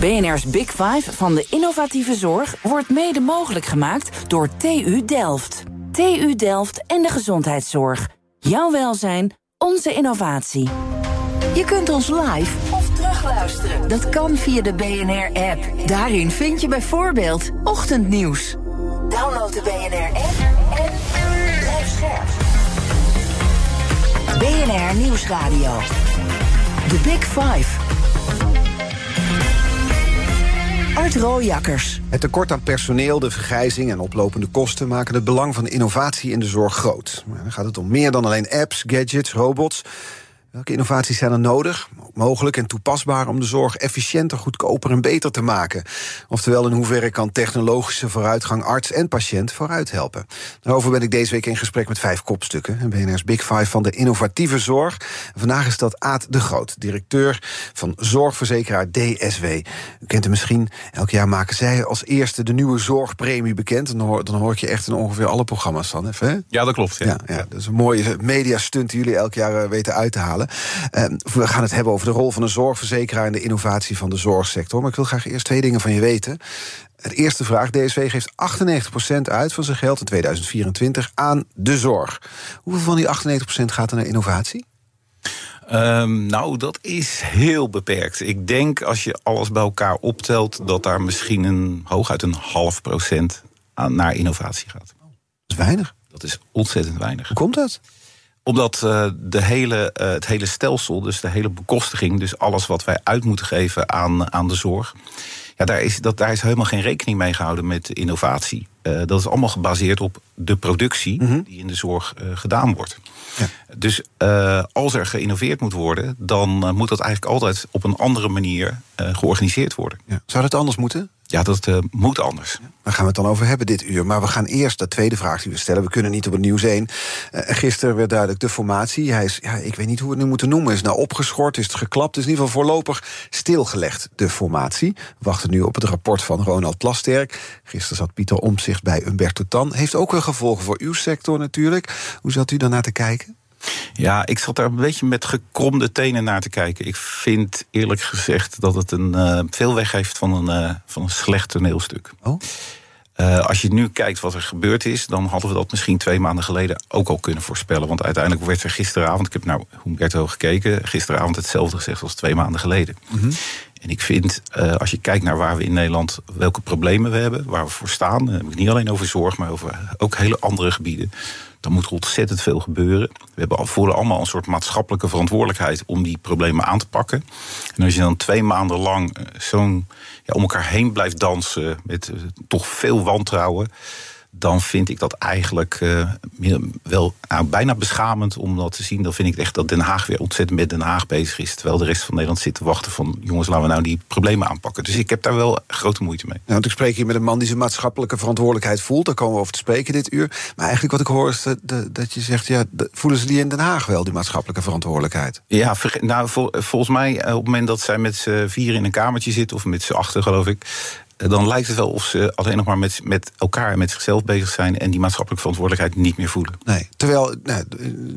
BNR's Big Five van de innovatieve zorg wordt mede mogelijk gemaakt door TU Delft. TU Delft en de gezondheidszorg. Jouw welzijn, onze innovatie. Je kunt ons live of terugluisteren. Dat kan via de BNR-app. Daarin vind je bijvoorbeeld ochtendnieuws. Download de BNR-app en blijf scherp. BNR Nieuwsradio. The Big Five. Art Rooijakkers. Het tekort aan personeel, de vergrijzing en oplopende kosten maken het belang van innovatie in de zorg groot. Dan gaat het om meer dan alleen apps, gadgets, robots. Welke innovaties zijn er nodig, mogelijk en toepasbaar om de zorg efficiënter, goedkoper en beter te maken? Oftewel, in hoeverre kan technologische vooruitgang arts en patiënt vooruit helpen? Daarover ben ik deze week in gesprek met vijf kopstukken. En BNR's Big Five van de innovatieve zorg. Vandaag is dat Aad de Groot, directeur van zorgverzekeraar DSW. U kent hem misschien. Elk jaar maken zij als eerste de nieuwe zorgpremie bekend. En dan hoor, dan hoor ik je echt in ongeveer alle programma's van. Hè? Ja, dat klopt. Ja. Ja, ja, dat is een mooie mediastunt die jullie elk jaar eh, weten uit te halen. Uh, we gaan het hebben over de rol van een zorgverzekeraar en de innovatie van de zorgsector. Maar ik wil graag eerst twee dingen van je weten. Het eerste vraag: DSW geeft 98% uit van zijn geld in 2024 aan de zorg. Hoeveel van die 98% gaat er naar innovatie? Um, nou, dat is heel beperkt. Ik denk als je alles bij elkaar optelt, dat daar misschien een hooguit een half procent aan naar innovatie gaat. Dat is weinig. Dat is ontzettend weinig. Hoe komt dat? Omdat uh, de hele, uh, het hele stelsel, dus de hele bekostiging, dus alles wat wij uit moeten geven aan, aan de zorg. Ja, daar, is, dat, daar is helemaal geen rekening mee gehouden met innovatie. Uh, dat is allemaal gebaseerd op de productie mm -hmm. die in de zorg gedaan wordt. Ja. Dus als er geïnnoveerd moet worden, dan moet dat eigenlijk altijd op een andere manier georganiseerd worden. Ja. Zou dat anders moeten? Ja, dat uh, moet anders. Daar gaan we het dan over hebben dit uur. Maar we gaan eerst de tweede vraag die we stellen. We kunnen niet op het nieuws heen. Uh, gisteren werd duidelijk de formatie. Hij is, ja, ik weet niet hoe we het nu moeten noemen. Is nou opgeschort? Is het geklapt? Is in ieder geval voorlopig stilgelegd, de formatie. We wachten nu op het rapport van Ronald Plasterk. Gisteren zat Pieter Omzicht bij Umberto Tan. Heeft ook wel gevolgen voor uw sector natuurlijk. Hoe zat u daarnaar te kijken? Ja, ik zat daar een beetje met gekromde tenen naar te kijken. Ik vind eerlijk gezegd dat het een, uh, veel weggeeft van een, uh, van een slecht toneelstuk. Oh? Uh, als je nu kijkt wat er gebeurd is, dan hadden we dat misschien twee maanden geleden ook al kunnen voorspellen. Want uiteindelijk werd er gisteravond, ik heb naar Humberto gekeken, gisteravond hetzelfde gezegd als twee maanden geleden. Mhm. Mm -hmm. En ik vind, uh, als je kijkt naar waar we in Nederland, welke problemen we hebben, waar we voor staan, dan heb ik niet alleen over zorg, maar over ook hele andere gebieden. Dan moet er ontzettend veel gebeuren. We hebben allemaal een soort maatschappelijke verantwoordelijkheid om die problemen aan te pakken. En als je dan twee maanden lang zo'n ja, om elkaar heen blijft dansen met uh, toch veel wantrouwen dan vind ik dat eigenlijk uh, wel nou, bijna beschamend om dat te zien. Dan vind ik echt dat Den Haag weer ontzettend met Den Haag bezig is. Terwijl de rest van Nederland zit te wachten van... jongens, laten we nou die problemen aanpakken. Dus ik heb daar wel grote moeite mee. Ja, want ik spreek hier met een man die zijn maatschappelijke verantwoordelijkheid voelt. Daar komen we over te spreken dit uur. Maar eigenlijk wat ik hoor is dat, dat je zegt... Ja, voelen ze die in Den Haag wel, die maatschappelijke verantwoordelijkheid? Ja, nou, vol, volgens mij op het moment dat zij met z'n vier in een kamertje zitten... of met z'n achter, geloof ik dan lijkt het wel of ze alleen nog maar met, met elkaar en met zichzelf bezig zijn en die maatschappelijke verantwoordelijkheid niet meer voelen. Nee, terwijl, nou,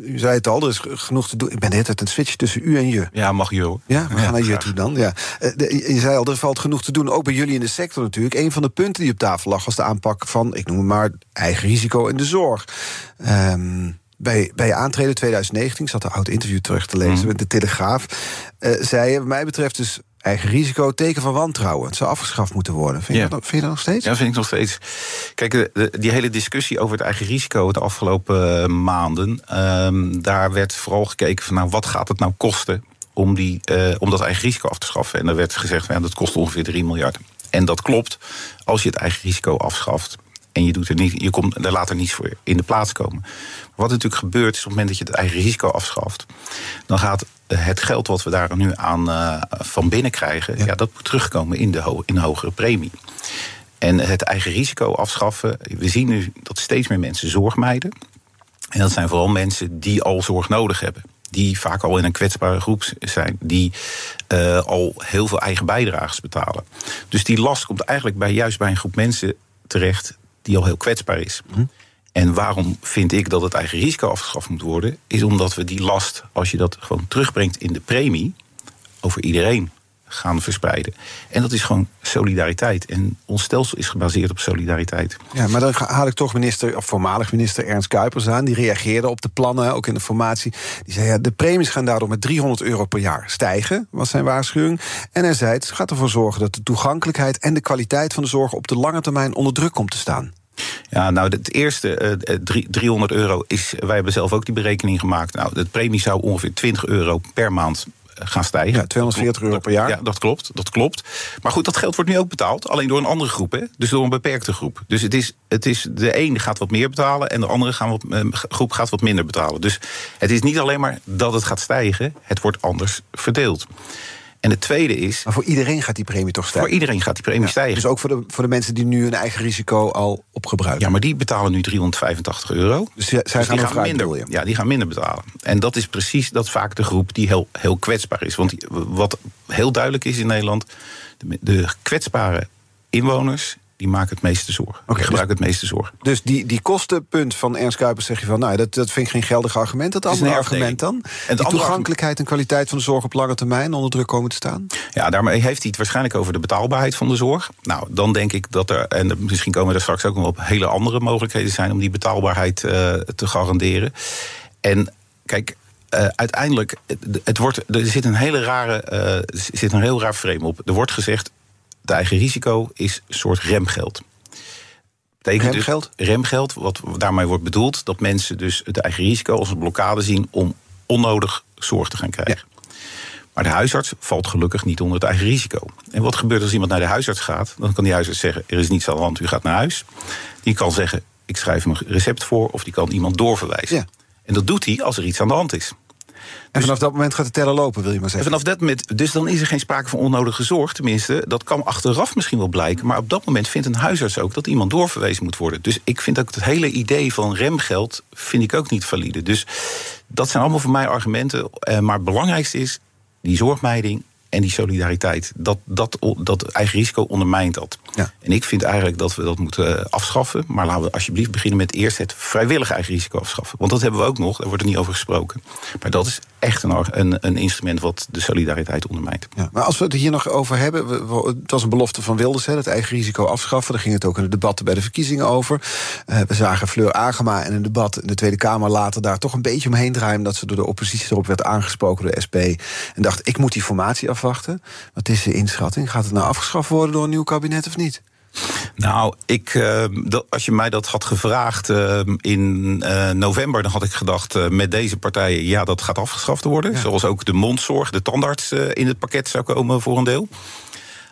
u zei het al, er is genoeg te doen. Ik ben net het een switch tussen u en je. Ja, mag je hoor. Ja, we gaan ja, naar je toe dan. Ja. Je zei al, er valt genoeg te doen, ook bij jullie in de sector natuurlijk. Een van de punten die op tafel lag was de aanpak van, ik noem het maar, eigen risico in de zorg. Um, bij, bij aantreden 2019, ik zat een oud interview terug te lezen mm. met de Telegraaf, uh, zei je, wat mij betreft dus eigen risico, teken van wantrouwen. Het zou afgeschaft moeten worden. Vind, ja. je, dat, vind je dat nog steeds? Ja, vind ik nog steeds. Kijk, de, de, die hele discussie over het eigen risico de afgelopen uh, maanden... Um, daar werd vooral gekeken van, nou, wat gaat het nou kosten... om, die, uh, om dat eigen risico af te schaffen. En er werd gezegd, ja, dat kost ongeveer 3 miljard. En dat klopt, als je het eigen risico afschaft... En je, doet er niet, je komt er later niets voor in de plaats komen. Wat natuurlijk gebeurt is op het moment dat je het eigen risico afschaft, dan gaat het geld wat we daar nu aan uh, van binnen krijgen, ja. dat moet terugkomen in de, in hogere premie. En het eigen risico afschaffen. We zien nu dat steeds meer mensen zorg mijden. En dat zijn vooral mensen die al zorg nodig hebben. Die vaak al in een kwetsbare groep zijn. Die uh, al heel veel eigen bijdrages betalen. Dus die last komt eigenlijk bij, juist bij een groep mensen terecht die al heel kwetsbaar is. Hm. En waarom vind ik dat het eigen risico afgeschaft moet worden? Is omdat we die last, als je dat gewoon terugbrengt in de premie, over iedereen gaan verspreiden. En dat is gewoon solidariteit. En ons stelsel is gebaseerd op solidariteit. Ja, maar dan haal ik toch minister, of voormalig minister Ernst Kuipers aan. Die reageerde op de plannen, ook in de formatie. Die zei, ja, de premies gaan daardoor met 300 euro per jaar stijgen, was zijn waarschuwing. En hij zei, het gaat ervoor zorgen dat de toegankelijkheid en de kwaliteit van de zorg op de lange termijn onder druk komt te staan. Ja, nou, het eerste, uh, 300 euro is. Wij hebben zelf ook die berekening gemaakt. Nou, de premie zou ongeveer 20 euro per maand gaan stijgen. Ja, 240 euro per jaar. Ja, dat klopt, dat klopt. Maar goed, dat geld wordt nu ook betaald. Alleen door een andere groep, hè? dus door een beperkte groep. Dus het is, het is, de een gaat wat meer betalen... en de andere gaan wat, eh, groep gaat wat minder betalen. Dus het is niet alleen maar dat het gaat stijgen... het wordt anders verdeeld. En het tweede is. Maar voor iedereen gaat die premie toch stijgen? Voor iedereen gaat die premie stijgen. Dus ook voor de, voor de mensen die nu hun eigen risico al opgebruiken? Ja, maar die betalen nu 385 euro. Dus zij dus gaan, die gaan minder. Ja, die gaan minder betalen. En dat is precies dat vaak de groep die heel, heel kwetsbaar is. Want wat heel duidelijk is in Nederland. de, de kwetsbare inwoners die maken het meeste zorg. Okay, die gebruiken het meeste zorg. Dus die, die kostenpunt van Ernst Kuipers zeg je van... nou, dat, dat vind ik geen geldig argument. Dat andere argument dan? En de toegankelijkheid en kwaliteit van de zorg op lange termijn... onder druk komen te staan? Ja, daarmee heeft hij het waarschijnlijk over de betaalbaarheid van de zorg. Nou, dan denk ik dat er... en misschien komen er straks ook nog op hele andere mogelijkheden zijn... om die betaalbaarheid uh, te garanderen. En kijk, uh, uiteindelijk, het wordt, er zit een hele rare, uh, zit een heel raar frame op. Er wordt gezegd, het eigen risico is een soort remgeld. Betekent dus remgeld? Dus remgeld, wat daarmee wordt bedoeld, dat mensen dus het eigen risico als een blokkade zien om onnodig zorg te gaan krijgen. Maar de huisarts valt gelukkig niet onder het eigen risico. En wat gebeurt als iemand naar de huisarts gaat? Dan kan die huisarts zeggen: er is niets aan de hand, u gaat naar huis. Die kan zeggen: ik schrijf hem een recept voor, of die kan iemand doorverwijzen. Ja. En dat doet hij als er iets aan de hand is. En vanaf dat moment gaat de teller lopen, wil je maar zeggen? vanaf dat moment, dus dan is er geen sprake van onnodige zorg. Tenminste, dat kan achteraf misschien wel blijken. Maar op dat moment vindt een huisarts ook dat iemand doorverwezen moet worden. Dus ik vind ook het hele idee van remgeld vind ik ook niet valide. Dus dat zijn allemaal voor mij argumenten. Eh, maar het belangrijkste is die zorgmeiding en die solidariteit. Dat, dat, dat eigen risico ondermijnt dat. Ja. En ik vind eigenlijk dat we dat moeten eh, afschaffen. Maar laten we alsjeblieft beginnen met eerst het vrijwillig eigen risico afschaffen. Want dat hebben we ook nog, daar wordt er niet over gesproken. Maar dat is echt een, een, een instrument wat de solidariteit ondermijnt. Ja, maar als we het hier nog over hebben, het was een belofte van Wilders, het eigen risico afschaffen. Daar ging het ook in de debatten bij de verkiezingen over. Uh, we zagen Fleur Agema in een debat in de Tweede Kamer later daar toch een beetje omheen draaien, dat ze door de oppositie erop werd aangesproken door de SP. En dacht, ik moet die formatie afwachten. Wat is de inschatting? Gaat het nou afgeschaft worden door een nieuw kabinet of niet? Nou, ik, uh, dat, als je mij dat had gevraagd uh, in uh, november, dan had ik gedacht met deze partijen, ja, dat gaat afgeschaft worden. Zoals ook de mondzorg, de tandarts in het pakket zou komen voor een deel.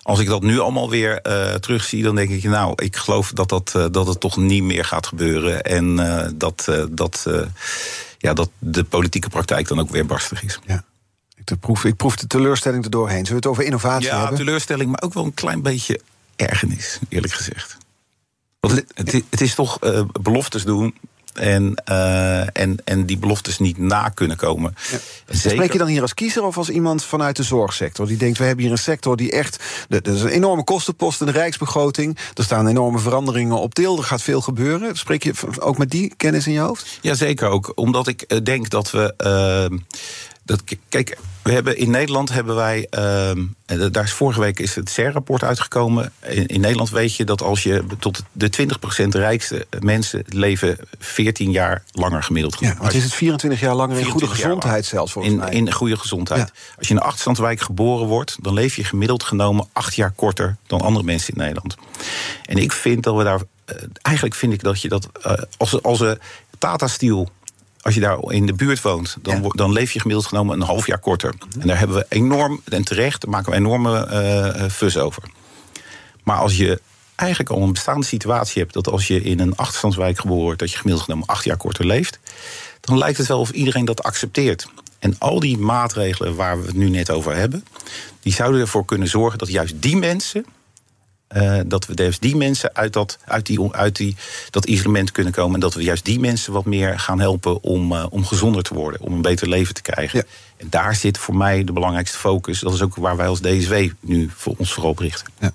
Als ik dat nu allemaal weer terugzie, dan denk ik, nou, ik geloof dat, dat, dat het toch niet meer gaat gebeuren. En dat, dat, ja, dat de politieke praktijk dan ook weer barstig is. Ja. Ik proef, ik proef de teleurstelling er doorheen. Zullen we het over innovatie ja, hebben? Ja, teleurstelling, maar ook wel een klein beetje ergernis, eerlijk gezegd. Want het, het is toch uh, beloftes doen en, uh, en, en die beloftes niet na kunnen komen. Ja. Zeker... Spreek je dan hier als kiezer of als iemand vanuit de zorgsector? Die denkt, we hebben hier een sector die echt... Er is een enorme kostenpost in de rijksbegroting. Er staan enorme veranderingen op deel. Er gaat veel gebeuren. Spreek je ook met die kennis in je hoofd? Jazeker ook. Omdat ik uh, denk dat we... Uh, dat, kijk, we hebben in Nederland hebben wij. Uh, daar is vorige week is het CER-rapport uitgekomen. In, in, Nederland weet je dat als je tot de 20% rijkste mensen leven 14 jaar langer gemiddeld. Ja, wat is het 24 jaar langer in goede gezondheid zelfs volgens in, mij? In goede gezondheid. Als je in een achterstandswijk geboren wordt, dan leef je gemiddeld genomen acht jaar korter dan andere mensen in Nederland. En ik vind dat we daar. Uh, eigenlijk vind ik dat je dat. Uh, als, als Tata Steel als je daar in de buurt woont, dan, dan leef je gemiddeld genomen een half jaar korter. En daar hebben we enorm, en terecht, daar maken we enorme uh, fus over. Maar als je eigenlijk al een bestaande situatie hebt... dat als je in een achterstandswijk geboren wordt... dat je gemiddeld genomen acht jaar korter leeft... dan lijkt het wel of iedereen dat accepteert. En al die maatregelen waar we het nu net over hebben... die zouden ervoor kunnen zorgen dat juist die mensen... Uh, dat we dus die mensen uit, dat, uit, die, uit die, dat isolement kunnen komen. En dat we juist die mensen wat meer gaan helpen om, uh, om gezonder te worden. Om een beter leven te krijgen. Ja. En daar zit voor mij de belangrijkste focus. Dat is ook waar wij als DSW nu voor ons vooral op richten. Ja.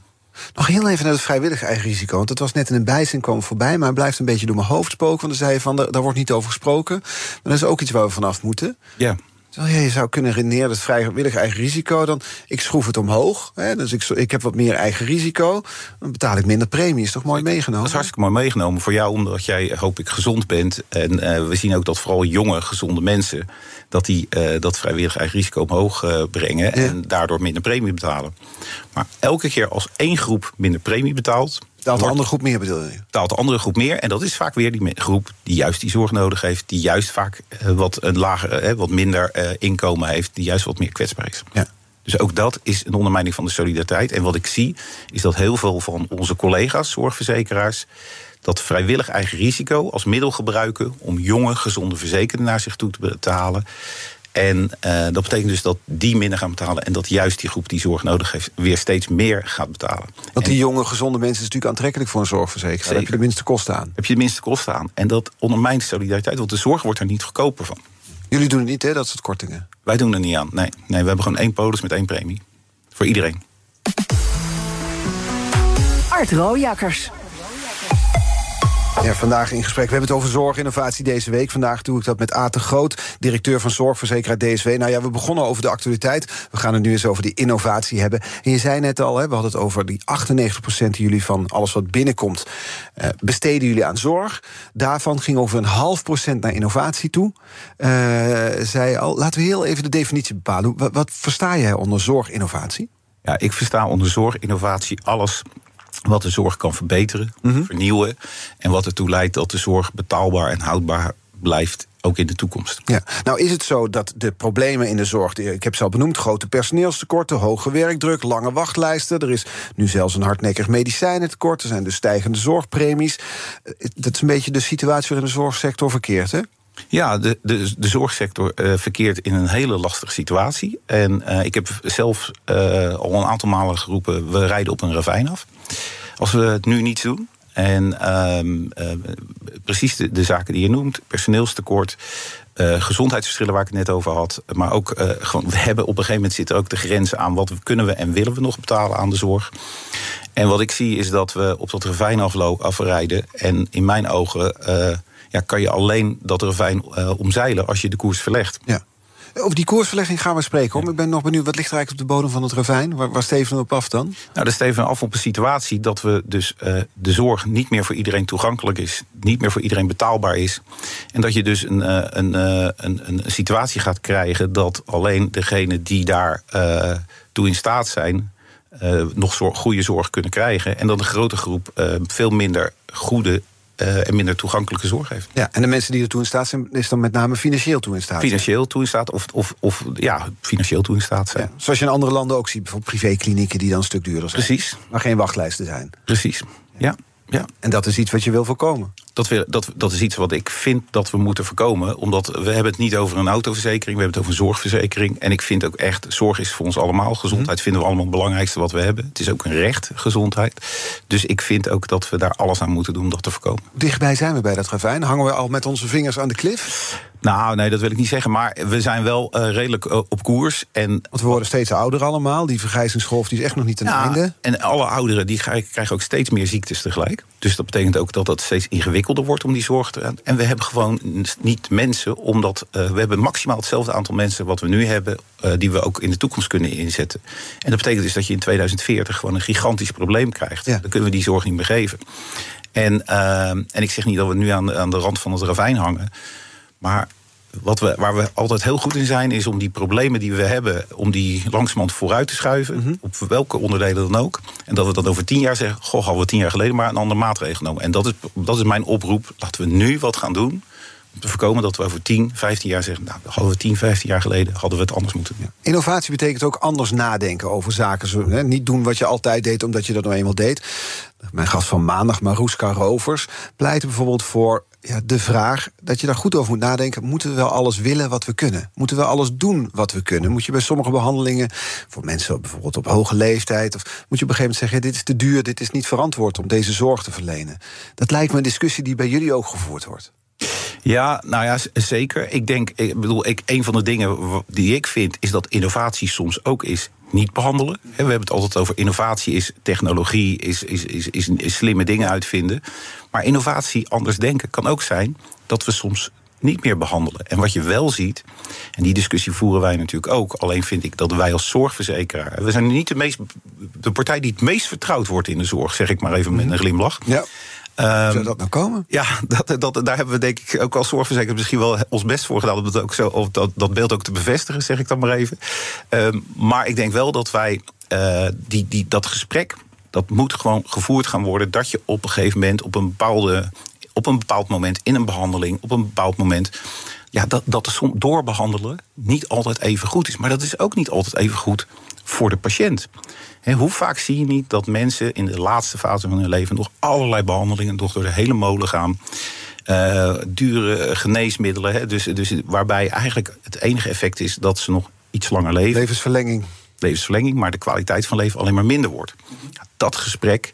Nog heel even naar het vrijwillig eigen risico. Want het was net in een bijzin komen voorbij, maar het blijft een beetje door mijn hoofd spoken. Want dan zei je van, daar wordt niet over gesproken. Maar dat is ook iets waar we vanaf moeten. Ja. Terwijl je zou kunnen redeneren dat vrijwillig eigen risico... dan ik schroef het omhoog, hè, dus ik, ik heb wat meer eigen risico... dan betaal ik minder premie. Is toch mooi meegenomen? Dat is hartstikke mooi meegenomen voor jou... omdat jij, hoop ik, gezond bent. En uh, we zien ook dat vooral jonge, gezonde mensen... dat die uh, dat vrijwillig eigen risico omhoog uh, brengen... en daardoor minder premie betalen. Maar elke keer als één groep minder premie betaalt... Betaalt de andere groep meer, bedoel je? Betaalt de andere groep meer. En dat is vaak weer die groep die juist die zorg nodig heeft. Die juist vaak uh, wat, een lager, uh, wat minder uh, inkomen heeft. Die juist wat meer kwetsbaar is. Ja. Dus ook dat is een ondermijning van de solidariteit. En wat ik zie, is dat heel veel van onze collega's, zorgverzekeraars dat vrijwillig eigen risico als middel gebruiken om jonge, gezonde verzekerden naar zich toe te, te halen. En uh, dat betekent dus dat die minder gaan betalen. En dat juist die groep die zorg nodig heeft, weer steeds meer gaat betalen. Want die jonge, gezonde mensen is natuurlijk aantrekkelijk voor een zorgverzekeraar. Daar heb je de minste kosten aan. Heb je de minste kosten aan. En dat ondermijnt solidariteit, want de zorg wordt er niet goedkoper van. Jullie doen het niet, hè, dat soort kortingen? Wij doen er niet aan. Nee, nee we hebben gewoon één polis met één premie. Voor iedereen. Art Rooijakkers. Ja, vandaag in gesprek. We hebben het over zorginnovatie deze week. Vandaag doe ik dat met Aten Groot, directeur van zorgverzekeraar DSW. Nou ja, we begonnen over de actualiteit. We gaan het nu eens over die innovatie hebben. En je zei net al, hè, we hadden het over die 98% jullie van alles wat binnenkomt... Uh, besteden jullie aan zorg. Daarvan ging over een half procent naar innovatie toe. Uh, zei al, laten we heel even de definitie bepalen. Wat, wat versta jij onder zorginnovatie? Ja, ik versta onder zorginnovatie alles wat de zorg kan verbeteren, mm -hmm. vernieuwen. En wat ertoe leidt dat de zorg betaalbaar en houdbaar blijft. Ook in de toekomst. Ja. Nou is het zo dat de problemen in de zorg, ik heb ze al benoemd, grote personeelstekorten, hoge werkdruk, lange wachtlijsten. Er is nu zelfs een hardnekkig medicijnentekort. Er zijn dus stijgende zorgpremies. Dat is een beetje de situatie waarin de zorgsector verkeert, hè? Ja, de, de, de zorgsector uh, verkeert in een hele lastige situatie. En uh, ik heb zelf uh, al een aantal malen geroepen: we rijden op een ravijn af. Als we het nu niet doen. En precies de, zaken die je noemt: personeelstekort. gezondheidsverschillen waar ik het net over had. Maar ook gewoon, we hebben op een gegeven moment zitten ook de grenzen aan wat kunnen we en willen we nog betalen aan de zorg. En wat ik zie is dat we op dat ravijn afrijden. En in mijn ogen ja, kan je alleen dat ravijn uh, omzeilen als je de koers verlegt. Ja. Over die koersverlegging gaan we spreken. Hoor. Ik ben nog benieuwd, wat ligt er eigenlijk op de bodem van het ravijn? Waar, waar steven we op af dan? Nou, dat steven af op een situatie dat we dus uh, de zorg niet meer voor iedereen toegankelijk is. Niet meer voor iedereen betaalbaar is. En dat je dus een, uh, een, uh, een, een, situatie gaat krijgen dat alleen degenen die daar toe in staat zijn... nog zorg, goede zorg kunnen krijgen. En dat een grote groep veel minder goede uh, en minder toegankelijke zorg heeft. Ja, en de mensen die er toe in staat zijn, is dan met name financieel toe in staat? Financieel toe in staat, of, of, of ja, financieel toe in staat zijn. Ja, zoals je in andere landen ook ziet, bijvoorbeeld privéklinieken die dan een stuk duurder zijn. Precies. Maar geen wachtlijsten zijn. Precies, ja. ja. En dat is iets wat je wil voorkomen? Dat, wil, dat, dat is iets wat ik vind dat we moeten voorkomen. Omdat we hebben het niet over een autoverzekering, we hebben het over een zorgverzekering. En ik vind ook echt, zorg is voor ons allemaal. Gezondheid vinden we allemaal het belangrijkste wat we hebben. Het is ook een recht, gezondheid. Dus ik vind ook dat we daar alles aan moeten doen om dat te voorkomen. Dichtbij zijn we bij dat ravijn. Hangen we al met onze vingers aan de klif? Nou, nee, dat wil ik niet zeggen. Maar we zijn wel uh, redelijk uh, op koers. En Want we worden steeds ouder allemaal. Die vergrijzingsgolf die is echt nog niet ten ja, einde. En alle ouderen die krijgen ook steeds meer ziektes tegelijk. Dus dat betekent ook dat het steeds ingewikkelder wordt om die zorg te. En we hebben gewoon niet mensen, omdat uh, we hebben maximaal hetzelfde aantal mensen wat we nu hebben, die we ook in de toekomst kunnen inzetten. En dat betekent dus dat je in 2040 gewoon een gigantisch probleem krijgt. Ja. Dan kunnen we die zorg niet meer geven. En, uh, en ik zeg niet dat we nu aan, aan de rand van het ravijn hangen. Maar wat we, waar we altijd heel goed in zijn, is om die problemen die we hebben, om die langzamerhand vooruit te schuiven. Mm -hmm. Op welke onderdelen dan ook. En dat we dan over tien jaar zeggen: Goh, hadden we tien jaar geleden maar een andere maatregel genomen. En dat is, dat is mijn oproep. Laten we nu wat gaan doen Om te voorkomen dat we over 10, 15 jaar zeggen... nou, hadden we 10, 15 jaar geleden hadden we het anders moeten doen. Innovatie betekent ook anders nadenken over zaken. Zo, hè, niet doen wat je altijd deed omdat je dat nou eenmaal deed. Mijn gast van maandag, Maroeska Rovers, pleit bijvoorbeeld voor ja, de vraag dat je daar goed over moet nadenken. Moeten we wel alles willen wat we kunnen? Moeten we alles doen wat we kunnen? Moet je bij sommige behandelingen, voor mensen bijvoorbeeld op hoge leeftijd, of moet je op een gegeven moment zeggen: dit is te duur, dit is niet verantwoord om deze zorg te verlenen? Dat lijkt me een discussie die bij jullie ook gevoerd wordt. Ja, nou ja, zeker. Ik denk, ik bedoel, ik, een van de dingen die ik vind, is dat innovatie soms ook is niet behandelen. We hebben het altijd over innovatie is technologie, is, is, is, is, slimme dingen uitvinden. Maar innovatie anders denken kan ook zijn dat we soms niet meer behandelen. En wat je wel ziet, en die discussie voeren wij natuurlijk ook. Alleen vind ik dat wij als zorgverzekeraar. We zijn niet de, meest, de partij die het meest vertrouwd wordt in de zorg, zeg ik maar even met een glimlach. Ja. Um, Zou dat nou komen? Ja, dat, dat, daar hebben we denk ik ook als zorgverzekeraar misschien wel ons best voor gedaan om het ook zo, of dat, dat beeld ook te bevestigen, zeg ik dan maar even. Um, maar ik denk wel dat wij uh, die, die, dat gesprek, dat moet gewoon gevoerd gaan worden. Dat je op een gegeven moment op een bepaalde. Op een bepaald moment in een behandeling, op een bepaald moment ja, dat, dat soms doorbehandelen niet altijd even goed is. Maar dat is ook niet altijd even goed voor de patiënt. Hoe vaak zie je niet dat mensen in de laatste fase van hun leven nog allerlei behandelingen nog door de hele molen gaan? Uh, dure geneesmiddelen. dus, dus waarbij eigenlijk het enige effect is dat ze nog iets langer leven. Levensverlenging. Levensverlenging, maar de kwaliteit van leven alleen maar minder wordt. Dat gesprek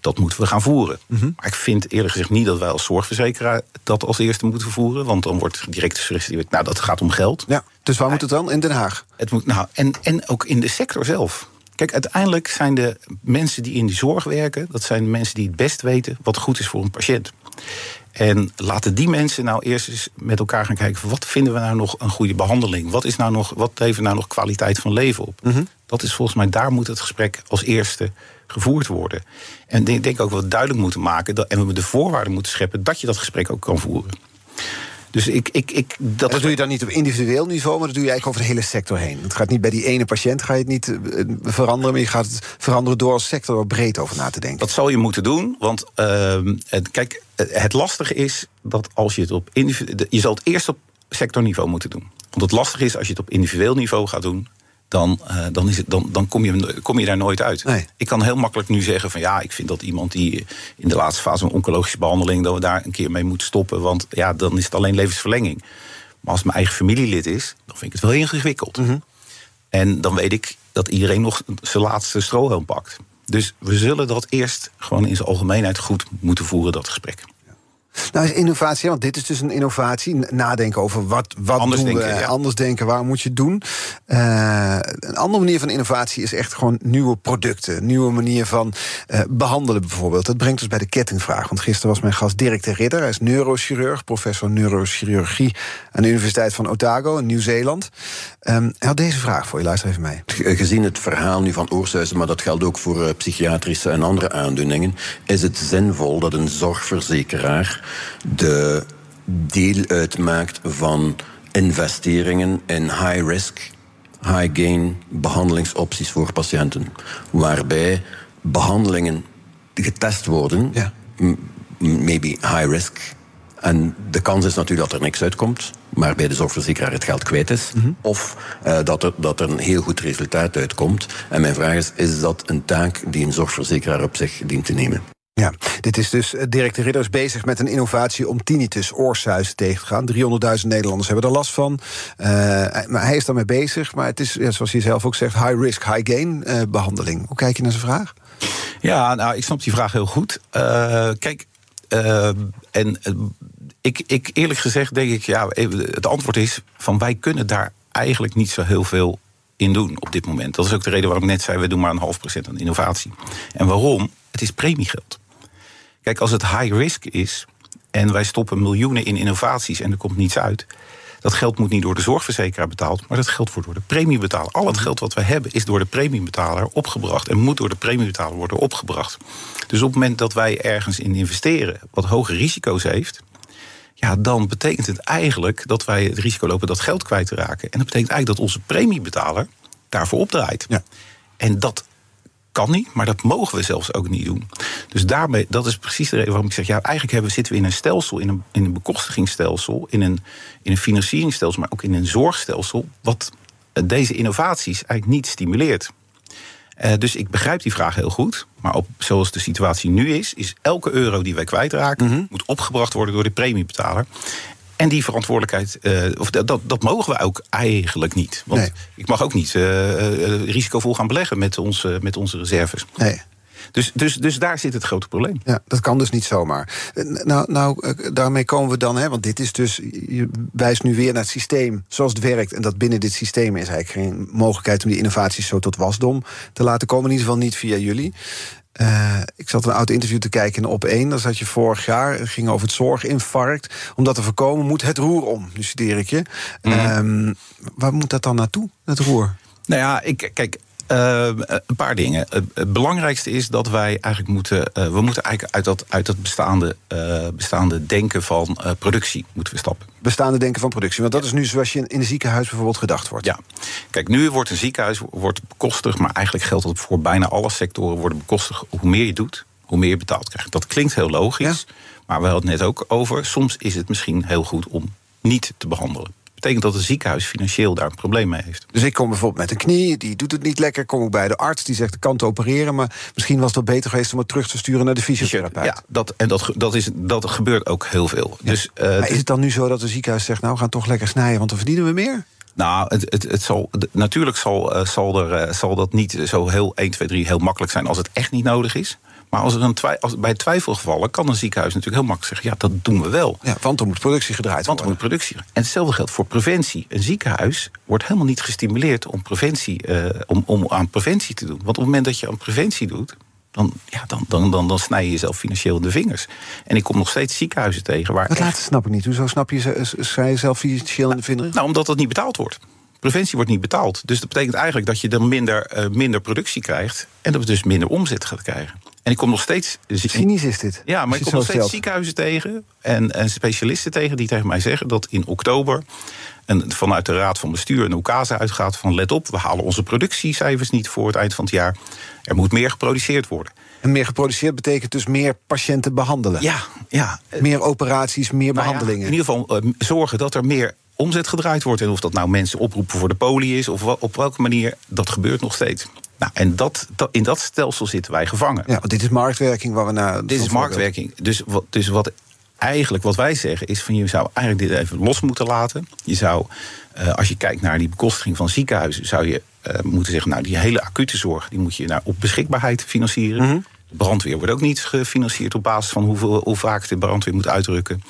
dat moeten we gaan voeren. Mhm. Maar ik vind eerlijk gezegd niet dat wij als zorgverzekeraar dat als eerste moeten voeren. Want dan wordt direct gesuggereerd, nou dat gaat om geld. Ja, dus waar moet het dan? In Den Haag? Het moet, nou, en, en ook in de sector zelf. Kijk, uiteindelijk zijn de mensen die in die zorg werken, dat zijn de mensen die het best weten wat goed is voor een patiënt. En laten die mensen nou eerst eens met elkaar gaan kijken... wat vinden we nou nog een goede behandeling? Wat, is nou nog, wat levert nou nog kwaliteit van leven op? Mhm. Dat is volgens mij, daar moet het gesprek als eerste gevoerd worden. En ik denk ook wat duidelijk moeten maken... Dat, en we de voorwaarden moeten scheppen dat je dat gesprek ook kan voeren. Dus ik, ik, ik, dat, dat doe je dan niet op individueel niveau, maar dat doe je eigenlijk over de hele sector heen. Het gaat niet bij die ene patiënt ga je het niet eh, veranderen, maar je gaat het veranderen door als sector er breed over na te denken. Dat zal je moeten doen, want uh, kijk, het lastige is dat als je het op individueel. Je zal het eerst op sectorniveau moeten doen. Want het lastige is als je het op individueel niveau gaat doen, dan, uh, dan, is het, dan, dan kom, je, kom je daar nooit uit. Nee. Ik kan heel makkelijk nu zeggen van ja, ik vind dat iemand die in de laatste fase van oncologische behandeling, dat we daar een keer mee moeten stoppen. Want ja, dan is het alleen levensverlenging. Maar als het mijn eigen familielid is, dan vind ik het wel ingewikkeld. Mm -hmm. En dan weet ik dat iedereen nog zijn laatste strohalm pakt. Dus we zullen dat eerst gewoon in zijn algemeenheid goed moeten voeren, dat gesprek. Nou, is innovatie, want dit is dus een innovatie. Nadenken over wat, wat anders doen denken, we, ja. anders denken, waar moet je het doen. Uh, een andere manier van innovatie is echt gewoon nieuwe producten. Nieuwe manier van uh, behandelen bijvoorbeeld. Dat brengt ons bij de kettingvraag. Want gisteren was mijn gast Dirk de Ridder. Hij is neurochirurg, professor neurochirurgie... aan de Universiteit van Otago in Nieuw-Zeeland. Um, hij had deze vraag voor je, luister even mee. Gezien het verhaal nu van Oorsuizen, maar dat geldt ook voor uh, psychiatrische en andere aandoeningen... is het zinvol dat een zorgverzekeraar de deel uitmaakt van investeringen in high-risk, high-gain behandelingsopties voor patiënten. Waarbij behandelingen getest worden, ja. maybe high-risk. En de kans is natuurlijk dat er niks uitkomt, maar bij de zorgverzekeraar het geld kwijt is. Mm -hmm. Of uh, dat, er, dat er een heel goed resultaat uitkomt. En mijn vraag is: is dat een taak die een zorgverzekeraar op zich dient te nemen? Ja, dit is dus Dirk de Ridder bezig met een innovatie om tinnitus, oorsuizen tegen te gaan. 300.000 Nederlanders hebben er last van. Uh, maar hij is daarmee bezig. Maar het is, zoals hij zelf ook zegt, high risk, high gain behandeling. Hoe kijk je naar zijn vraag? Ja, nou, ik snap die vraag heel goed. Kijk, en ik, ik eerlijk gezegd denk ik, ja, het antwoord is van wij kunnen daar eigenlijk niet zo heel veel in doen op dit moment. Dat is ook de reden waarom ik net zei, we doen maar een half procent aan innovatie. En waarom? Het is premiegeld. Kijk, als het high risk is en wij stoppen miljoenen in innovaties en er komt niets uit. Dat geld moet niet door de zorgverzekeraar betaald, maar dat geld wordt door de premiebetaler. Al het geld wat we hebben is door de premiebetaler opgebracht en moet door de premiebetaler worden opgebracht. Dus op het moment dat wij ergens in investeren wat hoge risico's heeft, ja, dan betekent het eigenlijk dat wij het risico lopen dat geld kwijt te raken. En dat betekent eigenlijk dat onze premiebetaler daarvoor opdraait. Ja. En dat kan niet, maar dat mogen we zelfs ook niet doen. Dus daarmee, dat is precies de reden waarom ik zeg: ja, eigenlijk hebben, zitten we in een stelsel, in een, in een bekostigingsstelsel, in een, in een financieringsstelsel, maar ook in een zorgstelsel, wat deze innovaties eigenlijk niet stimuleert. Uh, dus ik begrijp die vraag heel goed. Maar op, zoals de situatie nu is, is elke euro die wij kwijtraken, mm -hmm. moet opgebracht worden door de premiebetaler. En die verantwoordelijkheid, uh, of dat, dat mogen we ook eigenlijk niet. Want nee. ik mag ook niet uh, risicovol gaan beleggen met, ons, met onze reserves. Nee. Dus, dus, dus daar zit het grote probleem. Ja, dat kan dus niet zomaar. Nou, nou daarmee komen we dan, hè, want dit is dus. Je wijst nu weer naar het systeem zoals het werkt. En dat binnen dit systeem is eigenlijk geen mogelijkheid om die innovaties zo tot wasdom te laten komen. In ieder geval niet via jullie. Uh, ik zat een oud interview te kijken in op 1. Dat zat je vorig jaar. Het ging over het zorginfarct. Om dat te voorkomen moet het roer om. Nu citeer ik je. Mm. Um, waar moet dat dan naartoe, het roer? Nou ja, ik, kijk, uh, een paar dingen. Het belangrijkste is dat wij eigenlijk moeten. Uh, we moeten eigenlijk uit dat, uit dat bestaande, uh, bestaande denken van productie moeten we stappen. Bestaande denken van productie. Want dat is nu zoals je in een ziekenhuis bijvoorbeeld gedacht wordt. Ja. Kijk, nu wordt een ziekenhuis wordt bekostigd, maar eigenlijk geldt dat voor bijna alle sectoren worden bekostigd. Hoe meer je doet, hoe meer je betaald krijgt. Dat klinkt heel logisch. Ja? Maar we hadden het net ook over. Soms is het misschien heel goed om niet te behandelen betekent dat een ziekenhuis financieel daar een probleem mee heeft. Dus ik kom bijvoorbeeld met een knie, die doet het niet lekker. Kom ik bij de arts, die zegt ik kan te opereren. Maar misschien was het wel beter geweest om het terug te sturen naar de fysiotherapeut. Ja, dat, en dat, dat, is, dat gebeurt ook heel veel. Ja. Dus, uh, maar is het dan nu zo dat een ziekenhuis zegt... nou, we gaan toch lekker snijden, want dan verdienen we meer? Nou, het, het, het zal, natuurlijk zal, uh, zal, er, uh, zal dat niet zo heel 1, 2, 3 heel makkelijk zijn... als het echt niet nodig is. Maar als er een als, bij twijfelgevallen kan een ziekenhuis natuurlijk heel makkelijk zeggen: ja, dat doen we wel. Ja, want er moet productie gedraaid want worden. Want er moet productie. En hetzelfde geldt voor preventie. Een ziekenhuis wordt helemaal niet gestimuleerd om, preventie, uh, om, om aan preventie te doen. Want op het moment dat je aan preventie doet, dan, ja, dan, dan, dan, dan snij je jezelf financieel in de vingers. En ik kom nog steeds ziekenhuizen tegen waar. Dat echt... laatste snap ik niet. Hoezo snap je, jezelf financieel in de vingers? Nou, omdat dat niet betaald wordt. Preventie wordt niet betaald. Dus dat betekent eigenlijk dat je dan minder, uh, minder productie krijgt. En dat we dus minder omzet gaat krijgen. En ik kom nog steeds. Cynisch is dit. Ja, maar ik kom nog steeds ziekenhuizen tegen en, en specialisten tegen die tegen mij zeggen dat in oktober. En vanuit de Raad van Bestuur een Oekase uitgaat van let op, we halen onze productiecijfers niet voor het eind van het jaar. Er moet meer geproduceerd worden. En meer geproduceerd betekent dus meer patiënten behandelen. Ja, ja. Meer operaties, meer nou behandelingen. Ja, in ieder geval uh, zorgen dat er meer omzet gedraaid wordt. En of dat nou mensen oproepen voor de poli is of op welke manier, dat gebeurt nog steeds. Nou, en dat, dat, in dat stelsel zitten wij gevangen. Ja, want dit is marktwerking waar we naar. Dit is marktwerking. Dus wat, dus wat eigenlijk wat wij zeggen is van je zou eigenlijk dit even los moeten laten. Je zou, uh, als je kijkt naar die bekostiging van ziekenhuizen, zou je uh, moeten zeggen, nou die hele acute zorg, die moet je naar op beschikbaarheid financieren. Mm -hmm. De brandweer wordt ook niet gefinancierd op basis van hoeveel, hoe vaak de brandweer moet uitrukken.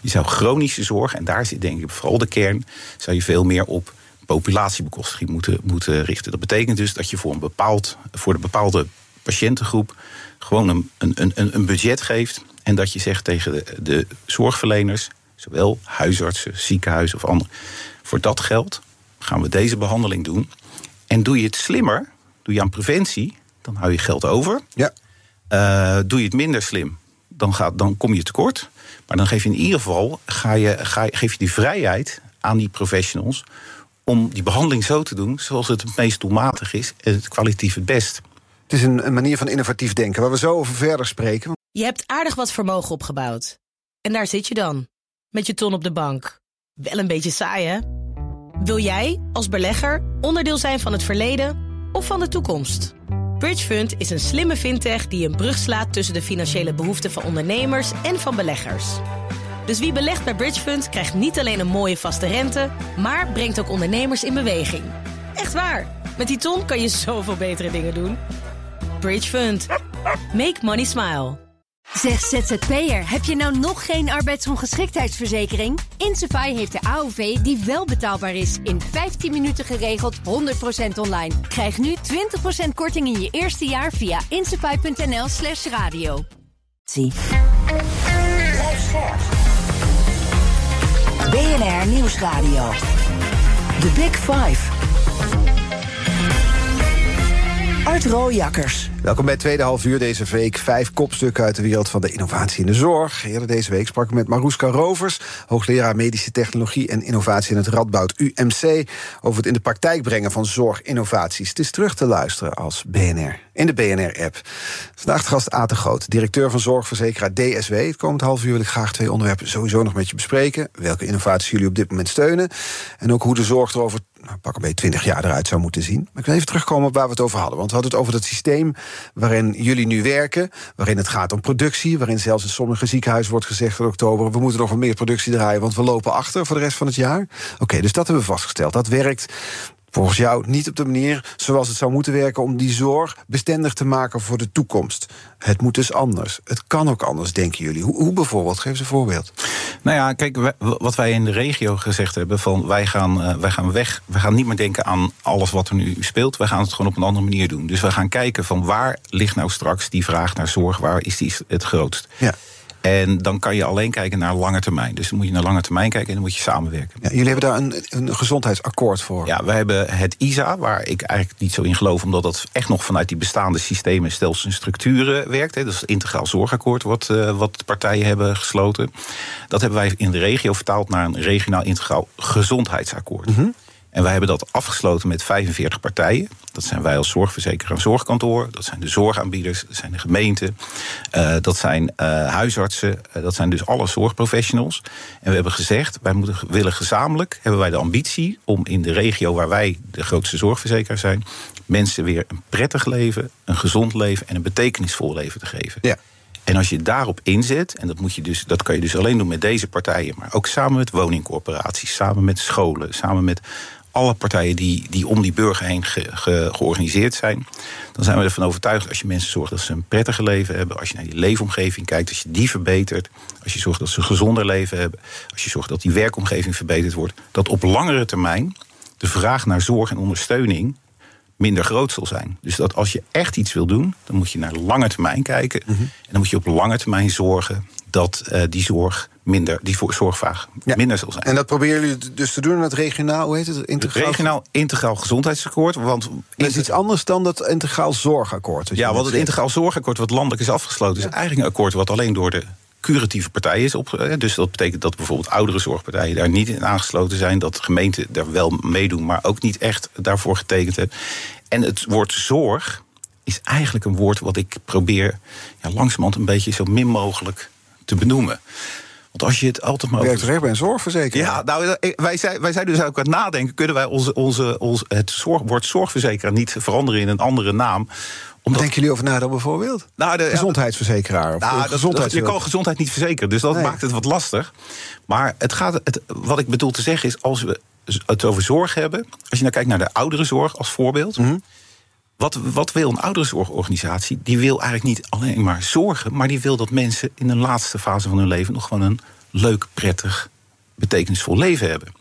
Je zou chronische zorg, en daar zit denk ik vooral de kern, zou je veel meer op populatiebekostiging moeten, moeten richten. Dat betekent dus dat je voor een, bepaald, voor een bepaalde patiëntengroep gewoon een, een, een budget geeft. En dat je zegt tegen de, de zorgverleners, zowel huisartsen, ziekenhuizen of anderen, voor dat geld gaan we deze behandeling doen. En doe je het slimmer, doe je aan preventie, dan hou je geld over. Ja. Uh, doe je het minder slim, dan, gaat, dan kom je tekort. Maar dan geef je in ieder geval ga je, ga, geef je die vrijheid aan die professionals om die behandeling zo te doen zoals het het meest doelmatig is en het kwalitatief het best. Het is een, een manier van innovatief denken waar we zo over verder spreken. Je hebt aardig wat vermogen opgebouwd. En daar zit je dan, met je ton op de bank. Wel een beetje saai, hè? Wil jij, als belegger, onderdeel zijn van het verleden of van de toekomst? Bridgefund is een slimme fintech die een brug slaat tussen de financiële behoeften van ondernemers en van beleggers. Dus wie belegt bij Bridgefund krijgt niet alleen een mooie vaste rente, maar brengt ook ondernemers in beweging. Echt waar. Met die ton kan je zoveel betere dingen doen. Bridgefund. Make money smile. Zeg ZZP'er, heb je nou nog geen arbeidsongeschiktheidsverzekering? Insafai heeft de AOV die wel betaalbaar is. In 15 minuten geregeld, 100% online. Krijg nu 20% korting in je eerste jaar via insafai.nl slash radio. Zie. BNR Nieuwsradio. The Big Five. Art Rooijakkers. Welkom bij tweede half uur deze week. Vijf kopstukken uit de wereld van de innovatie in de zorg. Eerder deze week sprak ik met Maroeska Rovers... hoogleraar medische technologie en innovatie in het Radboud UMC... over het in de praktijk brengen van zorginnovaties. Het is terug te luisteren als BNR, in de BNR-app. Vandaag de gast Aten Groot, directeur van zorgverzekeraar DSW. Het komende half uur wil ik graag twee onderwerpen sowieso nog met je bespreken. Welke innovaties jullie op dit moment steunen... en ook hoe de zorg er over nou, pak een beetje 20 jaar eruit zou moeten zien. Maar ik wil even terugkomen op waar we het over hadden. Want we hadden het over het systeem waarin jullie nu werken. Waarin het gaat om productie. Waarin zelfs in sommige ziekenhuizen wordt gezegd in oktober... we moeten nog wat meer productie draaien, want we lopen achter voor de rest van het jaar. Oké, dus dat hebben we vastgesteld. Dat werkt volgens jou niet op de manier zoals het zou moeten werken om die zorg bestendig te maken voor de toekomst. Het moet dus anders. Het kan ook anders, denken jullie. Hoe, hoe bijvoorbeeld? Geef eens een voorbeeld. Nou ja, kijk, wat wij in de regio gezegd hebben: van wij gaan, uh, wij gaan weg. We gaan niet meer denken aan alles wat er nu speelt. Wij gaan het gewoon op een andere manier doen. Dus we gaan kijken van waar ligt nou straks die vraag naar zorg, waar is die het grootst? Ja. En dan kan je alleen kijken naar lange termijn. Dus dan moet je naar lange termijn kijken en dan moet je samenwerken. Ja, jullie hebben daar een, een gezondheidsakkoord voor. Ja, we hebben het ISA, waar ik eigenlijk niet zo in geloof, omdat dat echt nog vanuit die bestaande systemen, stelsels en structuren werkt. Hè. Dat is het integraal zorgakkoord wat, uh, wat de partijen hebben gesloten. Dat hebben wij in de regio vertaald naar een regionaal integraal gezondheidsakkoord. Mm en wij hebben dat afgesloten met 45 partijen. Dat zijn wij als zorgverzekeraar en zorgkantoor. Dat zijn de zorgaanbieders, dat zijn de gemeenten. Uh, dat zijn uh, huisartsen. Uh, dat zijn dus alle zorgprofessionals. En we hebben gezegd, wij moeten, willen gezamenlijk... hebben wij de ambitie om in de regio waar wij de grootste zorgverzekeraar zijn... mensen weer een prettig leven, een gezond leven... en een betekenisvol leven te geven. Ja. En als je daarop inzet, en dat, moet je dus, dat kan je dus alleen doen met deze partijen, maar ook samen met woningcorporaties, samen met scholen, samen met alle partijen die, die om die burger heen georganiseerd zijn, dan zijn we ervan overtuigd als je mensen zorgt dat ze een prettiger leven hebben, als je naar die leefomgeving kijkt, als je die verbetert, als je zorgt dat ze een gezonder leven hebben, als je zorgt dat die werkomgeving verbeterd wordt, dat op langere termijn de vraag naar zorg en ondersteuning minder groot zal zijn. Dus dat als je echt iets wil doen, dan moet je naar lange termijn kijken. Mhm. En dan moet je op lange termijn zorgen dat uh, die zorg minder, die zorgvraag minder zal zijn. En dat proberen jullie dus te doen het regionaal, hoe heet het? Integraal, regionaal integraal gezondheidsakkoord. Want dat is iets anders dan dat integraal zorgakkoord. Ja, want het integraal zorgakkoord wat landelijk is afgesloten, is eigenlijk een akkoord wat alleen door de curatieve partijen is op. Dus dat betekent dat bijvoorbeeld oudere zorgpartijen daar niet in aangesloten zijn. Dat gemeenten daar wel meedoen, maar ook niet echt daarvoor getekend hebben. En het woord zorg is eigenlijk een woord wat ik probeer ja, langzamerhand een beetje zo min mogelijk te benoemen. Want als je het altijd maar. Werkt recht bij een zorgverzekeraar? Ja, nou, wij zijn, wij zijn dus ook aan het nadenken. Kunnen wij onze, onze, onze, het zorg, woord zorgverzekeraar niet veranderen in een andere naam? Omdat... Denken jullie over na dan bijvoorbeeld? Nou, de, gezondheidsverzekeraar. Of nou, gezondheids... je kan gezondheid niet verzekeren, dus dat maakt het wat lastig. Maar het gaat, het, wat ik bedoel te zeggen is, als we het over zorg hebben. Als je nou kijkt naar de ouderenzorg als voorbeeld. Mm wat, wat wil een ouderenzorgorganisatie? Die wil eigenlijk niet alleen maar zorgen, maar die wil dat mensen in de laatste fase van hun leven nog gewoon een leuk, prettig, betekenisvol leven hebben.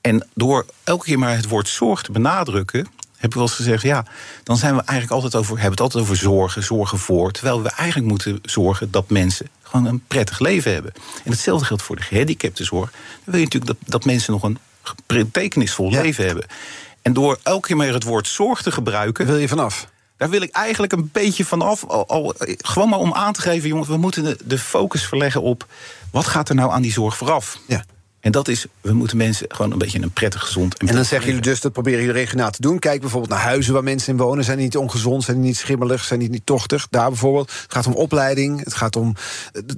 En door elke keer maar het woord zorg te benadrukken, heb ik wel eens gezegd, ja, dan zijn we eigenlijk altijd over, hebben het altijd over zorgen, zorgen voor. Terwijl we eigenlijk moeten zorgen dat mensen gewoon een prettig leven hebben. En hetzelfde geldt voor de gehandicaptenzorg. Dan wil je natuurlijk dat, dat mensen nog een betekenisvol leven hebben. En door elke keer meer het woord zorg te gebruiken. Wil je vanaf? Daar wil ik eigenlijk een beetje vanaf. Al, al, gewoon maar om aan te geven, jongens, we moeten de, de focus verleggen op wat gaat er nou aan die zorg vooraf. Ja. En dat is, we moeten mensen gewoon een beetje een prettig, gezond... En, en dan zeggen jullie dus, dat proberen jullie regionaal te doen. Kijk bijvoorbeeld naar huizen waar mensen in wonen. Zijn die niet ongezond, zijn die niet schimmelig, zijn die niet tochtig? Daar bijvoorbeeld. Het gaat om opleiding, het gaat om...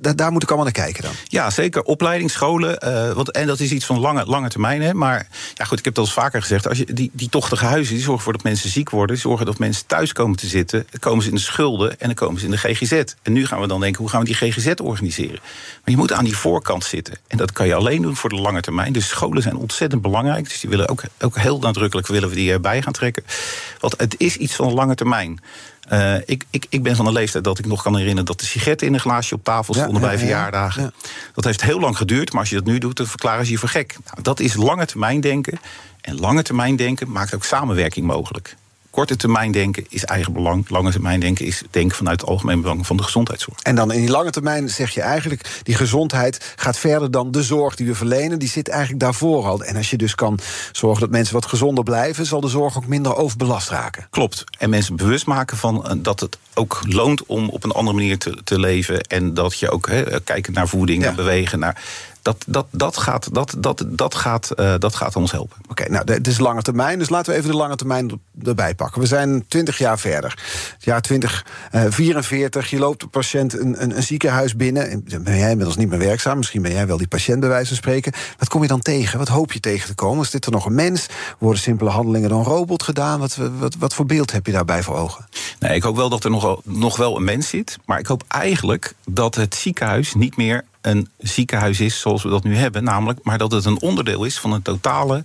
Daar moet ik allemaal naar kijken dan. Ja, zeker. Opleiding, scholen. Uh, want, en dat is iets van lange, lange termijn. Hè. Maar ja, goed, ik heb het al eens vaker gezegd. Als je, die, die tochtige huizen, die zorgen ervoor dat mensen ziek worden. Die zorgen dat mensen thuis komen te zitten. Dan komen ze in de schulden en dan komen ze in de GGZ. En nu gaan we dan denken, hoe gaan we die GGZ organiseren? Maar je moet aan die voorkant zitten. En dat kan je alleen doen voor de lange termijn. Dus scholen zijn ontzettend belangrijk. Dus die willen ook, ook heel nadrukkelijk willen we die erbij gaan trekken. Want het is iets van lange termijn. Uh, ik, ik, ik ben van de leeftijd dat ik nog kan herinneren dat de sigaretten in een glaasje op tafel stonden bij verjaardagen. Dat heeft heel lang geduurd, maar als je dat nu doet, dan verklaren ze je voor gek. Nou, dat is lange termijn denken. En lange termijn denken maakt ook samenwerking mogelijk korte termijn denken is eigen belang. Lange termijn denken is denken vanuit het algemeen belang van de gezondheidszorg. En dan in die lange termijn zeg je eigenlijk... die gezondheid gaat verder dan de zorg die we verlenen. Die zit eigenlijk daarvoor al. En als je dus kan zorgen dat mensen wat gezonder blijven... zal de zorg ook minder overbelast raken. Klopt. En mensen bewust maken van eh, dat het ook loont om op een andere manier te, te leven. En dat je ook he, kijken naar voeding, Ja. naar bewegen, naar dat, dat, dat, gaat, dat, dat, dat, gaat, uh, dat gaat ons helpen. Oké, nou, het is lange termijn, dus laten we even de lange termijn erbij pakken. We zijn 20 jaar verder. Het jaar 2044, je loopt de patiënt een, een, een ziekenhuis binnen. Dan ben jij inmiddels niet meer werkzaam, misschien ben jij wel die patiënt bij wijze van spreken. Wat kom je dan tegen? Wat hoop je tegen te komen? Is dit er nog een mens? Worden simpele handelingen door een robot gedaan? Wat, wat, wat voor beeld heb je daarbij voor ogen? Nee, ik hoop wel dat er nog wel, nog wel een mens zit. Maar ik hoop eigenlijk dat het ziekenhuis niet meer een ziekenhuis is zoals we dat nu hebben. Namelijk, maar dat het een onderdeel is van een totale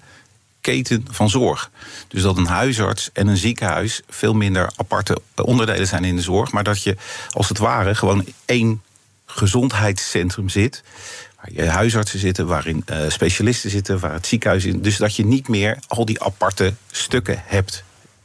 keten van zorg. Dus dat een huisarts en een ziekenhuis veel minder aparte onderdelen zijn in de zorg. Maar dat je als het ware gewoon één gezondheidscentrum zit. Waar je huisartsen zitten, waarin uh, specialisten zitten, waar het ziekenhuis in. Dus dat je niet meer al die aparte stukken hebt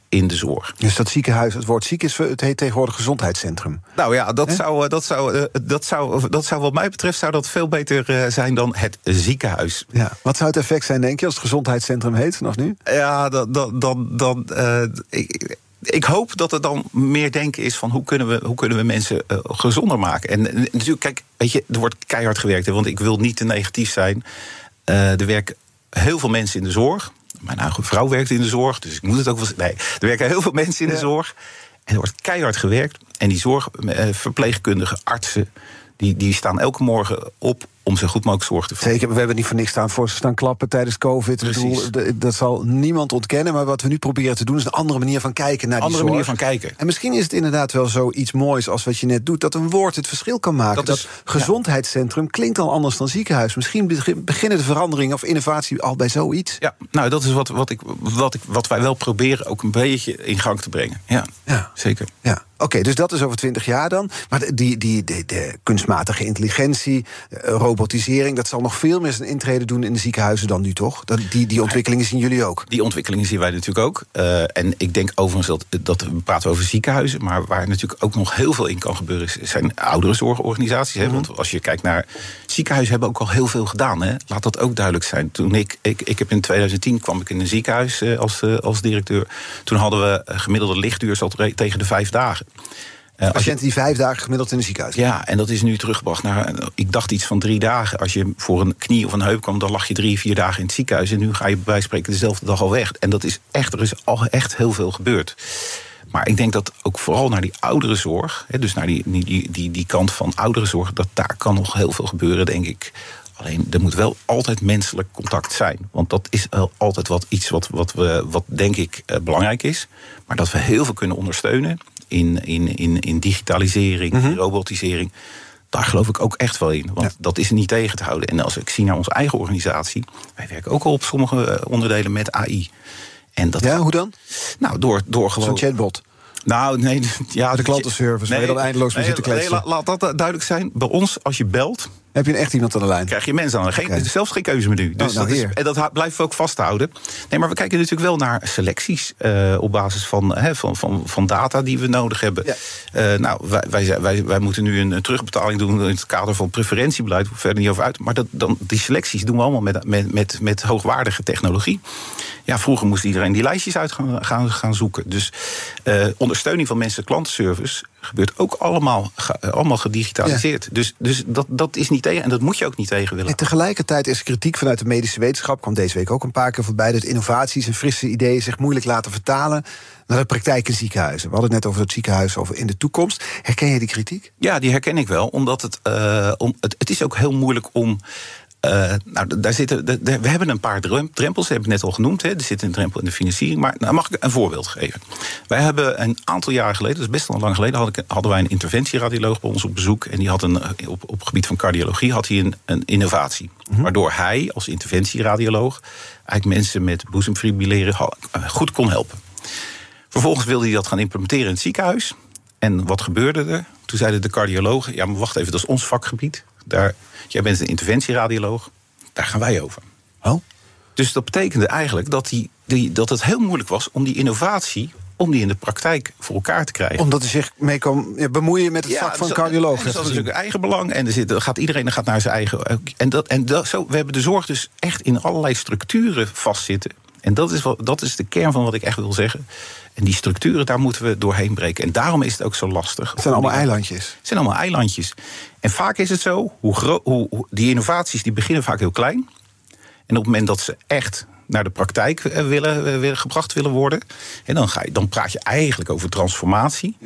in de zorg. Dus dat ziekenhuis, het woord ziek is, het heet tegenwoordig gezondheidscentrum. Nou ja, dat, zou, dat, zou, dat, zou, dat zou wat mij betreft zou dat veel beter zijn dan het ziekenhuis. Ja. Wat zou het effect zijn, denk je, als het gezondheidscentrum heet vanaf nu? Ja, dan. dan, dan, dan uh, ik, ik hoop dat er dan meer denken is van hoe kunnen we, hoe kunnen we mensen uh, gezonder maken. En, en, natuurlijk, kijk, weet je, er wordt keihard gewerkt. Hè, want ik wil niet te negatief zijn. Uh, er werken heel veel mensen in de zorg. Mijn eigen vrouw werkt in de zorg, dus ik moet het ook wel Nee, er werken heel veel mensen in de ja. zorg. En er wordt keihard gewerkt. En die zorgverpleegkundigen, artsen, die, die staan elke morgen op om zo goed mogelijk zorg te voeren. Zeker, we hebben niet voor niks staan voor ze staan klappen tijdens COVID. Bedoel, dat zal niemand ontkennen. Maar wat we nu proberen te doen is een andere manier van kijken naar andere die zorg. manier van kijken. En misschien is het inderdaad wel zoiets moois als wat je net doet. Dat een woord het verschil kan maken. Dat, is, gezondheidscentrum ja. klinkt al anders dan ziekenhuis. Misschien beginnen de veranderingen of innovatie al bij zoiets. Ja, nou dat is wat, wat, ik, wat, ik, wat wij wel proberen ook een beetje in gang te brengen. Ja, ja. zeker. Ja. Oké, okay, dus dat is over twintig jaar dan. Maar die, die, die, de kunstmatige intelligentie, robotisering... dat zal nog veel meer zijn intrede doen in de ziekenhuizen dan nu, toch? Dat, die, die ontwikkelingen zien jullie ook? Die ontwikkelingen zien wij natuurlijk ook. Uh, en ik denk overigens dat, dat... we praten over ziekenhuizen... maar waar natuurlijk ook nog heel veel in kan gebeuren... zijn ouderenzorgorganisaties. Hè? Mm -hmm. Want als je kijkt naar... ziekenhuizen hebben ook al heel veel gedaan. Hè? Laat dat ook duidelijk zijn. Toen ik, ik, ik heb in 2010 kwam ik in een ziekenhuis uh, als, als directeur. Toen hadden we gemiddelde lichtduur zat tegen de vijf dagen. Uh, Patiënten die vijf dagen gemiddeld in de ziekenhuis. Ja, en dat is nu teruggebracht naar, ik dacht iets van drie dagen. Als je voor een knie of een heup kwam, dan lag je drie, vier dagen in het ziekenhuis. En nu ga je bij spreken dezelfde dag al weg. En dat is echt, er is al echt heel veel gebeurd. Maar ik denk dat ook vooral naar die ouderenzorg, hè, dus naar die, die, die, die kant van ouderenzorg, dat daar kan nog heel veel gebeuren, denk ik. Alleen er moet wel altijd menselijk contact zijn. Want dat is altijd wat, iets wat, wat, we, wat denk ik uh, belangrijk is. Maar dat we heel veel kunnen ondersteunen in, in, in, in digitalisering, mm -hmm. robotisering. Daar geloof ik ook echt wel in. Want ja. dat is niet tegen te houden. En als ik zie naar onze eigen organisatie. Wij werken ook al op sommige onderdelen met AI. En dat ja, hoe dan? Nou, door, door gewoon. Zo'n chatbot. Nou, nee, ja, de klantenservice, nee, waar je dan eindeloos mee nee, zit te kletsen. Nee, laat dat duidelijk zijn. Bij ons, als je belt, heb je echt iemand aan de lijn? Krijg je mensen aan de lijn. Okay. Zelfs geen keuzemenu. Dus oh, nou dat is, en dat blijven we ook vasthouden. Nee, maar we kijken natuurlijk wel naar selecties. Uh, op basis van, he, van, van, van data die we nodig hebben. Ja. Uh, nou, wij, wij, wij, wij moeten nu een, terugbetaling doen in het kader van preferentiebeleid. We verder niet over uit. Maar dat, dan, die selecties doen we allemaal met, met, met, met hoogwaardige technologie. Ja, vroeger moest iedereen die lijstjes uit gaan, gaan, gaan zoeken. Dus uh, ondersteuning van mensen klantenservice gebeurt ook allemaal, allemaal gedigitaliseerd. Ja. Dus, dus dat, dat is niet tegen en dat moet je ook niet tegen willen. En tegelijkertijd is kritiek vanuit de medische wetenschap, kwam deze week ook een paar keer voorbij, dat innovaties en frisse ideeën zich moeilijk laten vertalen naar de praktijk in ziekenhuizen. We hadden het net over het ziekenhuis over in de toekomst. Herken je die kritiek? Ja, die herken ik wel, omdat het, uh, om, het, het is ook heel moeilijk om. Uh, nou, daar zitten, we hebben een paar drempels, dat heb ik net al genoemd. Hè. Er zit een drempel in de financiering. Maar nou, mag ik een voorbeeld geven? Wij hebben een aantal jaren geleden, dat is best wel lang geleden, hadden, hadden wij een interventieradioloog bij ons op bezoek. En die had een, op, op het gebied van cardiologie had hij een, een innovatie. Mm-hmm. Waardoor hij als interventieradioloog eigenlijk mensen met boezemfibrilleren goed kon helpen. Vervolgens wilde hij dat gaan implementeren in het ziekenhuis. En wat gebeurde er? Toen zeiden de cardiologen: ja, maar wacht even, dat is ons vakgebied. Daar, jij bent een interventieradioloog, daar gaan wij over. Oh. Dus dat betekende eigenlijk dat, die, die, dat het heel moeilijk was om die innovatie om die in de praktijk voor elkaar te krijgen. Omdat hij zich mee kan bemoeien met het Ja, vak van cardioloog. Dat is natuurlijk eigen belang. En er zit, er gaat, iedereen gaat naar zijn eigen. En, dat, en dat, zo, we hebben de zorg dus echt in allerlei structuren vastzitten. En dat is, wat, dat is de kern van wat ik echt wil zeggen. En die structuren, daar moeten we doorheen breken. En daarom is het ook zo lastig. Het zijn allemaal eilandjes. Het zijn allemaal eilandjes. En vaak is het zo, hoe hoe- die innovaties die beginnen vaak heel klein. En op het moment dat ze echt naar de praktijk eh, willen, eh, willen gebracht willen worden... En dan, ga je, dan praat je eigenlijk over transformatie.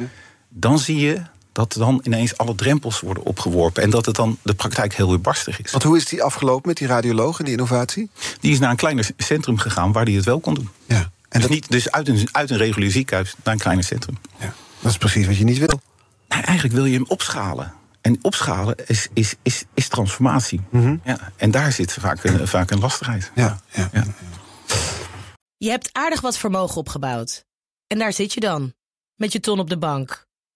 Dan zie je dat dan ineens alle drempels worden opgeworpen... en dat het dan de praktijk heel weerbarstig is. Want hoe is die afgelopen met die radioloog en die innovatie? Die is naar een kleiner centrum gegaan waar hij het wel kon doen. Ja. En dus dat, niet dus uit een, uit een regulier ziekenhuis naar een kleiner centrum. ja, dat is precies wat je niet wil. Nou, eigenlijk wil je hem opschalen. En opschalen is, is, is, is transformatie. ja, en daar zit vaak een, vaak een lastigheid. Ja, ja. Ja. Je hebt aardig wat vermogen opgebouwd. En daar zit je dan, met je ton op de bank.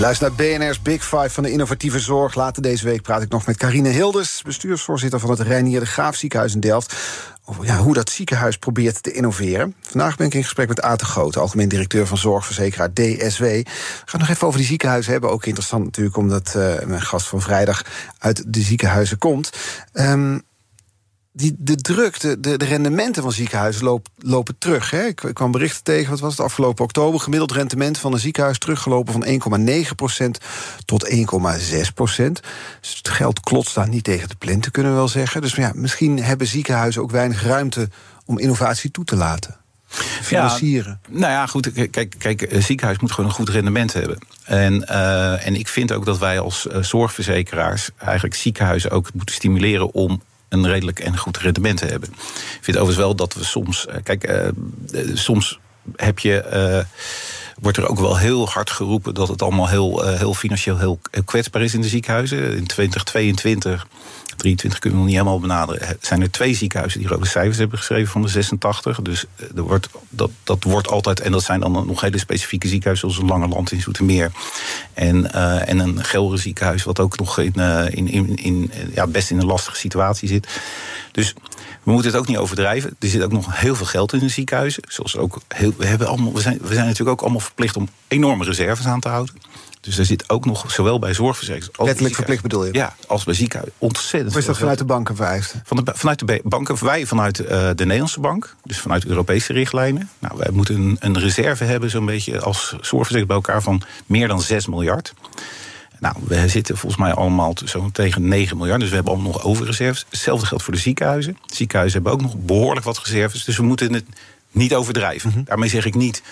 Je luistert naar BNR's Big Five van de innovatieve zorg. Later deze week praat ik nog met Carine Hilders, bestuursvoorzitter van het Reinier de Graaf ziekenhuis in Delft. Over ja, hoe dat ziekenhuis probeert te innoveren. Vandaag ben ik in gesprek met de Groot, algemeen directeur van zorgverzekeraar DSW. We gaan nog even over die ziekenhuizen hebben. Ook interessant natuurlijk, omdat eh, mijn gast van vrijdag uit de ziekenhuizen komt. Ehm, die, de druk, de, de, de rendementen van ziekenhuizen loop, lopen terug. Hè. Ik, ik kwam berichten tegen, wat was het afgelopen oktober... gemiddeld rendement van een ziekenhuis teruggelopen van 1,9% tot 1,6% Dus het geld klotst daar niet tegen de plinten, kunnen we wel zeggen. Dus ja, misschien hebben ziekenhuizen ook weinig ruimte om innovatie toe te laten. Financieren. Nou ja, goed. Kijk, kijk, een ziekenhuis moet gewoon een goed rendement hebben. En, eh, en ik vind ook dat wij als eh, zorgverzekeraars eigenlijk ziekenhuizen ook moeten stimuleren om een redelijk en goed rendement te hebben. Ik vind overigens wel dat we soms. eh, Kijk, eh, eh, soms heb je. Wordt er ook wel heel hard geroepen dat het allemaal heel, eh, heel financieel heel, kwetsbaar is in de ziekenhuizen. In 2022, 23 kunnen we nog niet helemaal benaderen. Zijn er twee ziekenhuizen die rode cijfers hebben geschreven van de 86. Dus eh, er wordt, dat, dat wordt altijd, en dat zijn dan nog hele specifieke ziekenhuizen, zoals een Lange Land in Zoetermeer. En, eh, en een Gelre ziekenhuis, wat ook nog in, in, in, in, ja, best in een lastige situatie zit. Dus we moeten het ook niet overdrijven. Er zit ook nog heel veel geld in de ziekenhuizen. Zoals ook heel, we, hebben allemaal, we, zijn, we zijn natuurlijk ook allemaal verplicht om enorme reserves aan te houden. Dus er zit ook nog, zowel bij zorgverzekers als bij Wettelijk ziekenhuizen- verplicht bedoel je? Ja, als bij ziekenhuizen. Ontzettend Of is dat vanuit de banken vereist? Van de, vanuit de ba- banken, wij vanuit eh, de Nederlandse bank, dus vanuit Europese richtlijnen. Nou, wij moeten een, een reserve hebben, zo'n beetje als zorgverzekering bij elkaar, van meer dan 6 miljard. Nou, we zitten volgens mij allemaal zo tegen 9 miljard, dus we hebben allemaal nog overreserves. Hetzelfde geldt voor de ziekenhuizen. De ziekenhuizen hebben ook nog behoorlijk wat reserves, dus we moeten het niet overdrijven. Daarmee zeg ik niet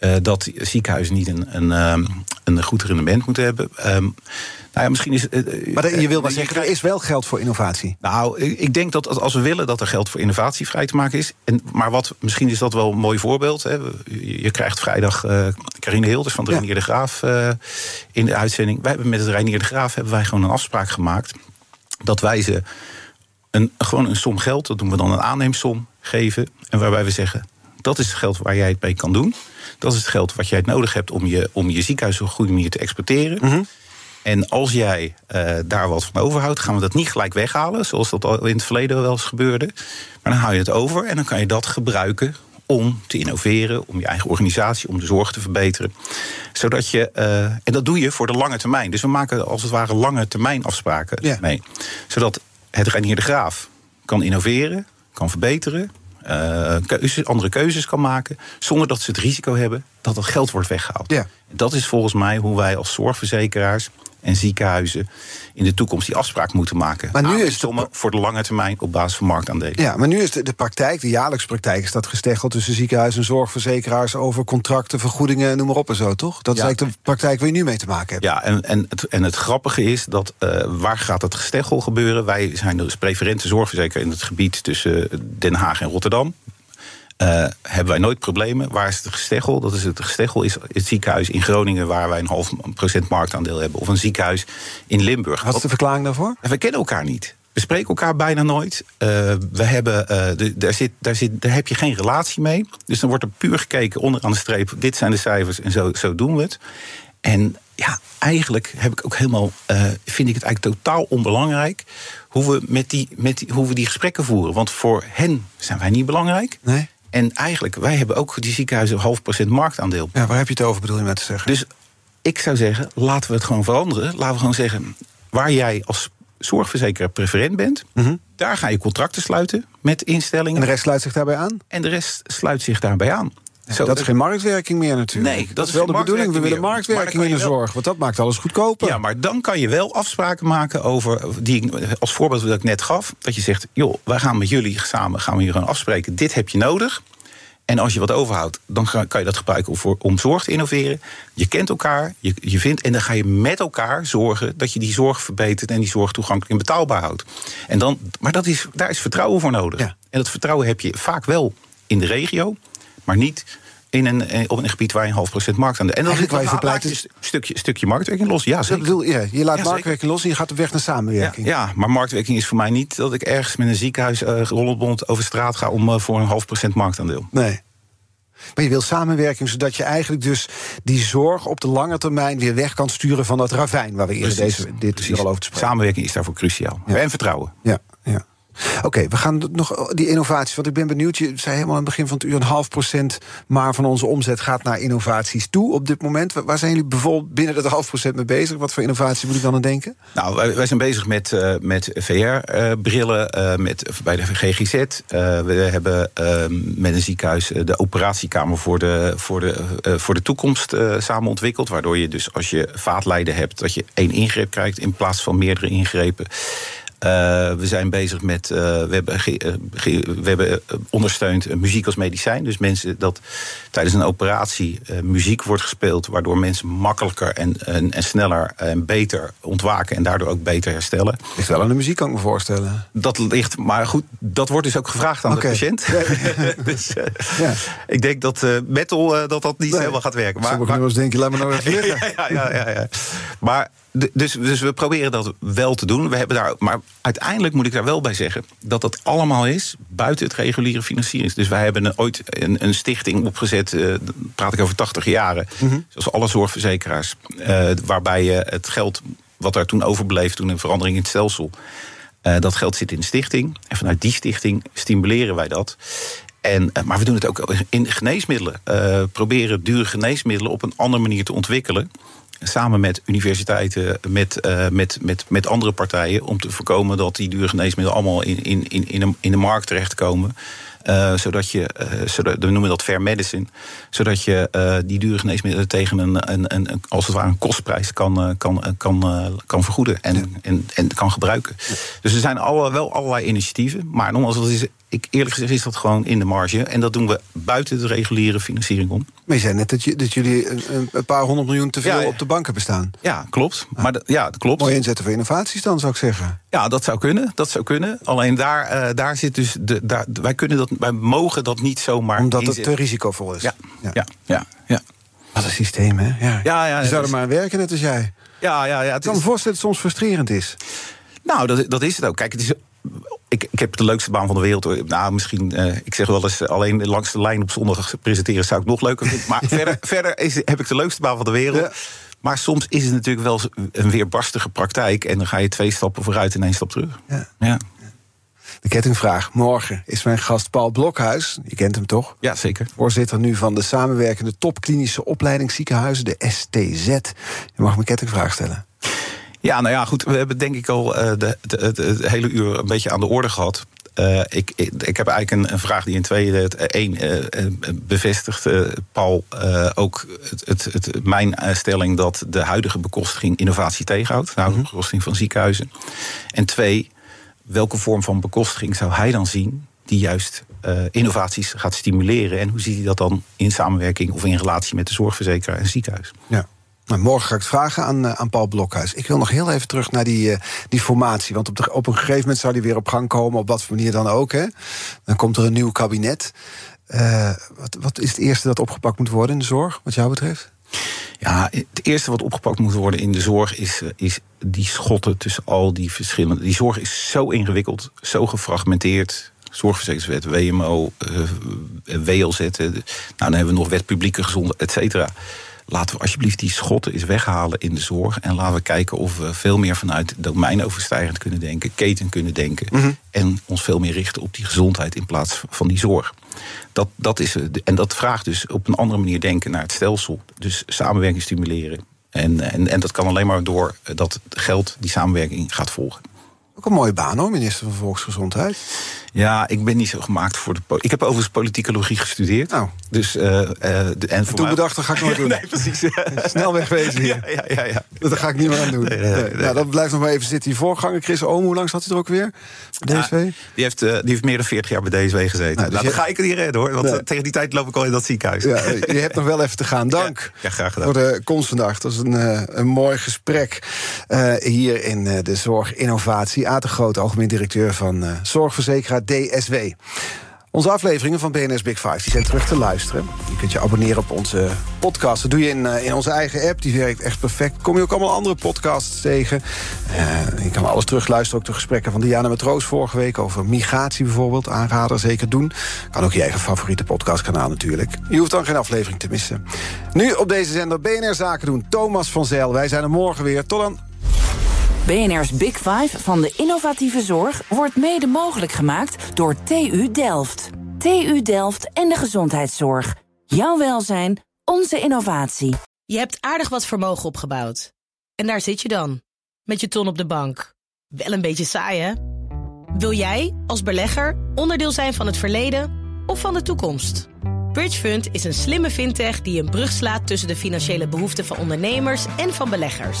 eh, dat ziekenhuizen niet een, een, ehm, een goed rendement moeten hebben. Ehm, nou ja, misschien is. eh, Maar de- je wil maar je zeggen, er is wel geld voor innovatie. nou, ik denk dat als- we willen dat er geld voor innovatie vrij te maken is. En, maar wat, misschien is dat wel een mooi voorbeeld. Hè. Je, krijgt vrijdag eh Carine Hilders van de Ja. Reinier de Graaf eh, in de uitzending. Wij hebben met het Reinier de Graaf hebben wij gewoon een afspraak gemaakt. Dat wij ze een, gewoon een som geld, dat doen we dan een aanneemsom, geven. En waarbij we zeggen, dat is het geld waar jij het mee kan doen. Dat is het geld wat jij nodig hebt om je, om je ziekenhuis op een goede manier te exporteren. En als jij eh, daar wat van overhoudt, gaan we dat niet gelijk weghalen, zoals dat al in het verleden wel eens gebeurde. Maar dan hou je het over en dan kan je dat gebruiken om te innoveren, om je eigen organisatie, om de zorg te verbeteren. Zodat je, eh, en dat doe je voor de lange termijn. Dus we maken als het ware lange termijn afspraken Ja. mee. Zodat het Reinier de Graaf kan innoveren, kan verbeteren, eh, keuzes, andere keuzes kan maken, zonder dat ze het risico hebben dat dat geld wordt weggehaald. Ja. Dat is volgens mij hoe wij als zorgverzekeraars en ziekenhuizen in de toekomst die afspraak moeten maken. Maar nu is sommen voor de lange termijn op basis van marktaandelen. Ja, maar nu is de, de praktijk, de jaarlijkse praktijk, is dat gesteggeld tussen ziekenhuizen en zorgverzekeraars over contracten, vergoedingen, noem maar op en zo, toch? Dat is eigenlijk de praktijk waar je nu mee te maken hebt. Ja, en, en, het, en het grappige is dat uh, waar gaat het gesteggel gebeuren? Wij zijn dus preferente zorgverzekeraar in het gebied tussen Den Haag en Rotterdam. Uh, hebben wij nooit problemen. Waar is het gesteggel? Dat is het gesteggel is het ziekenhuis in Groningen... waar wij een half procent marktaandeel hebben. Of een ziekenhuis in Limburg. Wat is de verklaring daarvoor? We kennen elkaar niet. We spreken elkaar bijna nooit. Uh, we hebben, uh, de, daar, zit, daar, zit, daar heb je geen relatie mee. Dus dan wordt er puur gekeken onderaan de streep... dit zijn de cijfers en zo, zo doen we het. En ja, eigenlijk heb ik ook helemaal, uh, vind ik het eigenlijk totaal onbelangrijk hoe we, met die, met die, hoe we die gesprekken voeren. Want voor hen zijn wij niet belangrijk. Nee. En eigenlijk, wij hebben ook die ziekenhuizen half procent marktaandeel. Ja, waar heb je het over, bedoel je met te zeggen? Dus ik zou zeggen, laten we het gewoon veranderen. Laten we gewoon zeggen, waar jij als zorgverzekeraar preferent bent... Mm -hmm. daar ga je contracten sluiten met instellingen. En de rest sluit zich daarbij aan? En de rest sluit zich daarbij aan. Zo, dat is geen marktwerking meer natuurlijk. Nee, dat, dat is wel de bedoeling. We willen marktwerking in de zorg, want dat maakt alles goedkoper. Ja, maar dan kan je wel afspraken maken over, die ik als voorbeeld dat ik net gaf, dat je zegt, joh, wij gaan met jullie samen gaan we hier gewoon afspreken. Dit heb je nodig. En als je wat overhoudt, dan kan je dat gebruiken voor, om zorg te innoveren. Je kent elkaar, je, je vindt, en dan ga je met elkaar zorgen dat je die zorg verbetert en die zorg toegankelijk en betaalbaar houdt. En dan, maar dat is, daar is vertrouwen voor nodig. Ja. En dat vertrouwen heb je vaak wel in de regio, maar niet in een, op een gebied waar je een half procent markt aan de. En dan laat je een stukje, stukje marktwerking los. Ja, zeker. bedoel, ja, je laat Ja, marktwerking los en je gaat op weg naar samenwerking. ja, maar marktwerking is voor mij niet dat ik ergens met een ziekenhuis uh, rollenbond over straat ga om uh, voor een half procent marktaandeel. Nee. Maar je wil samenwerking zodat je eigenlijk dus die zorg op de lange termijn weer weg kan sturen van dat ravijn waar we eerder deze, dit hier al over te spreken. Samenwerking is daarvoor cruciaal. Ja. En vertrouwen. Ja, ja. Oké, we gaan nog die innovaties. Want ik ben benieuwd. Je zei helemaal aan het begin van het uur een half procent maar van onze omzet gaat naar innovaties toe op dit moment. Waar zijn jullie bijvoorbeeld binnen dat half procent mee bezig? Wat voor innovatie moet ik dan aan denken? Nou, wij, wij zijn bezig met, uh, met VR-brillen uh, met, bij de GGZ. Uh, we hebben met een ziekenhuis de operatiekamer voor de, voor de, voor de toekomst samen ontwikkeld. Waardoor je dus als je vaatlijden hebt, dat je één ingreep krijgt in plaats van meerdere ingrepen. Uh, we zijn bezig met. Uh, we, hebben ge, we hebben ondersteund muziek als medicijn. Dus mensen dat tijdens een operatie muziek wordt gespeeld. waardoor mensen makkelijker en, en, en, sneller en beter ontwaken. en daardoor ook beter herstellen. Ligt wel aan de muziek, kan ik me voorstellen. Dat ligt, maar goed, dat wordt dus ook gevraagd aan okay. de patiënt. dus ja. ik denk dat metal dat dat niet nee. helemaal gaat werken. Maar, Sommige nummers denk je, laat me nou even ja, ja, ja, ja, Maar. Dus, dus we proberen dat wel te doen. We hebben daar, maar uiteindelijk moet ik daar wel bij zeggen dat dat allemaal is buiten het reguliere financiering. Dus wij hebben een, ooit een, een, stichting opgezet, uh, praat ik over 80 jaren, mm -hmm. zoals alle zorgverzekeraars, uh, waarbij je het geld wat er toen overbleef, toen een verandering in het stelsel, uh, dat geld zit in de stichting. En vanuit die stichting stimuleren wij dat. En, maar we doen het ook in geneesmiddelen. proberen dure geneesmiddelen op een andere manier te ontwikkelen samen met universiteiten, met, uh, met, met, met andere partijen, om te voorkomen dat die dure geneesmiddelen allemaal in, in, in, in, de, in de markt terechtkomen. Uh, zodat je, uh, zodat, we noemen dat fair medicine, zodat je uh, die dure geneesmiddelen tegen een, een, een, als het ware een kostprijs kan, kan, kan, kan vergoeden en, ja. en, en kan gebruiken. Ja. Dus er zijn alle, wel allerlei initiatieven, maar nogmaals, dat is, ik, eerlijk gezegd is dat gewoon in de marge. En dat doen we buiten de reguliere financiering om. Maar je zei net dat, je, dat jullie een, een, paar honderd miljoen te veel ja, op de banken bestaan. Ja, klopt. Ah. Maar ja, dat klopt. Mooi inzetten voor innovaties dan, zou ik zeggen. Ja, dat zou kunnen. Dat zou kunnen. Alleen daar, daar zit dus. De, daar, wij, kunnen dat, wij mogen dat niet zomaar. Omdat inzetten. het te risicovol is. Ja, ja, ja. ja, ja. Wat een systeem, hè? Ja, ja, ja je zou er maar aan werken, net als jij. Ja, ja, ja. Ik kan me voorstellen dat het soms frustrerend is. Nou, dat, dat is het ook. Kijk, het is ik, ik heb de leukste baan van de wereld. Nou, misschien, uh, ik zeg wel eens, alleen langs de lijn op zondag presenteren zou ik nog leuker vinden. Maar verder, verder is, heb ik de leukste baan van de wereld. Ja. Maar soms is het natuurlijk wel een weerbarstige praktijk. En dan ga je twee stappen vooruit en één stap terug. Ja. ja. De kettingvraag. Morgen is mijn gast Paul Blokhuis. Je kent hem toch? Ja, zeker. Voorzitter nu van de samenwerkende topklinische opleidingsziekenhuizen, de STZ. Je mag mijn kettingvraag stellen. Ja, nou ja, goed. We hebben denk ik al uh, de, de, hele uur een beetje aan de orde gehad. Uh, ik, ik, ik, heb eigenlijk een, een, vraag die in twee. Eén uh, bevestigt, Paul, ook het, het, het, mijn stelling dat de huidige bekostiging innovatie tegenhoudt. De huidige mhm. bekostiging van ziekenhuizen. En twee, welke vorm van bekostiging zou hij dan zien die juist innovaties gaat stimuleren? En hoe ziet hij dat dan in samenwerking of in relatie met de zorgverzekeraar en ziekenhuis? Ja. Nou, morgen ga ik het vragen aan, uh, aan Paul Blokhuis. Ik wil nog heel even terug naar die, uh, die formatie. Want op, de, op een gegeven moment zou die weer op gang komen, op wat voor manier dan ook. Hè? Dan komt er een nieuw kabinet. Wat, wat is het eerste dat opgepakt moet worden in de zorg, wat jou betreft? Ja, het eerste wat opgepakt moet worden in de zorg is, is die schotten tussen al die verschillende. Die zorg is zo ingewikkeld, zo gefragmenteerd zorgverzekeringswet, WMO, uh, WLZ. Nou, dan hebben we nog wet publieke gezondheid, et cetera laten we alsjeblieft die schotten eens weghalen in de zorg. En laten we kijken of we veel meer vanuit domeinoverstijgend kunnen denken, keten kunnen denken. Mhm. En ons veel meer richten op die gezondheid in plaats van die zorg. Dat, dat is, en dat vraagt dus op een andere manier denken naar het stelsel. Dus samenwerking stimuleren. En, en, en dat kan alleen maar door dat geld die samenwerking gaat volgen. Ook een mooie baan hoor, minister van Volksgezondheid. Ja, ik ben niet zo gemaakt voor de Ik heb overigens politicologie gestudeerd. Nou. Dus, uh, en, en toen bedacht, dat ga ik nooit doen. nee, precies. Snel wegwezen hier. Ja, ja, ja, Dat ga ik niet meer aan doen. Nee, nou, dat blijft nog maar even zitten. Die voorganger, Chris Oom, hoe lang zat hij er ook weer? DSW? die, heeft, uh, die heeft meer dan 40 jaar bij DSW gezeten. Nou, dus nou, dat ga ik er niet redden hoor. Want tegen die tijd loop ik al in dat ziekenhuis. Ja, je hebt nog wel even te gaan. Dank ja, graag gedaan. voor de komst vandaag. Dat is een, uh, een mooi gesprek hier in de Zorginnovatie. Aad de Groot, algemeen directeur van zorgverzekeraar DSW. Onze afleveringen van BNS Big Five die zijn terug te luisteren. Je kunt je abonneren op onze podcast. Dat doe je in, uh, in onze eigen app. Die werkt echt perfect. Kom je ook allemaal andere podcasts tegen. Uh, je kan alles terugluisteren. Ook de gesprekken van Diana Matroos vorige week... over migratie bijvoorbeeld. Aanrader, zeker doen. Kan ook je eigen favoriete podcastkanaal natuurlijk. Je hoeft dan geen aflevering te missen. Nu op deze zender BNR Zaken doen. Thomas van Zijl. Wij zijn er morgen weer. Tot dan. BNR's Big Five van de innovatieve zorg wordt mede mogelijk gemaakt door TU Delft. TU Delft en de gezondheidszorg. Jouw welzijn, onze innovatie. Je hebt aardig wat vermogen opgebouwd. En daar zit je dan, met je ton op de bank. Wel een beetje saai, hè? Wil jij, als belegger, onderdeel zijn van het verleden of van de toekomst? Bridgefund is een slimme fintech die een brug slaat tussen de financiële behoeften van ondernemers en van beleggers.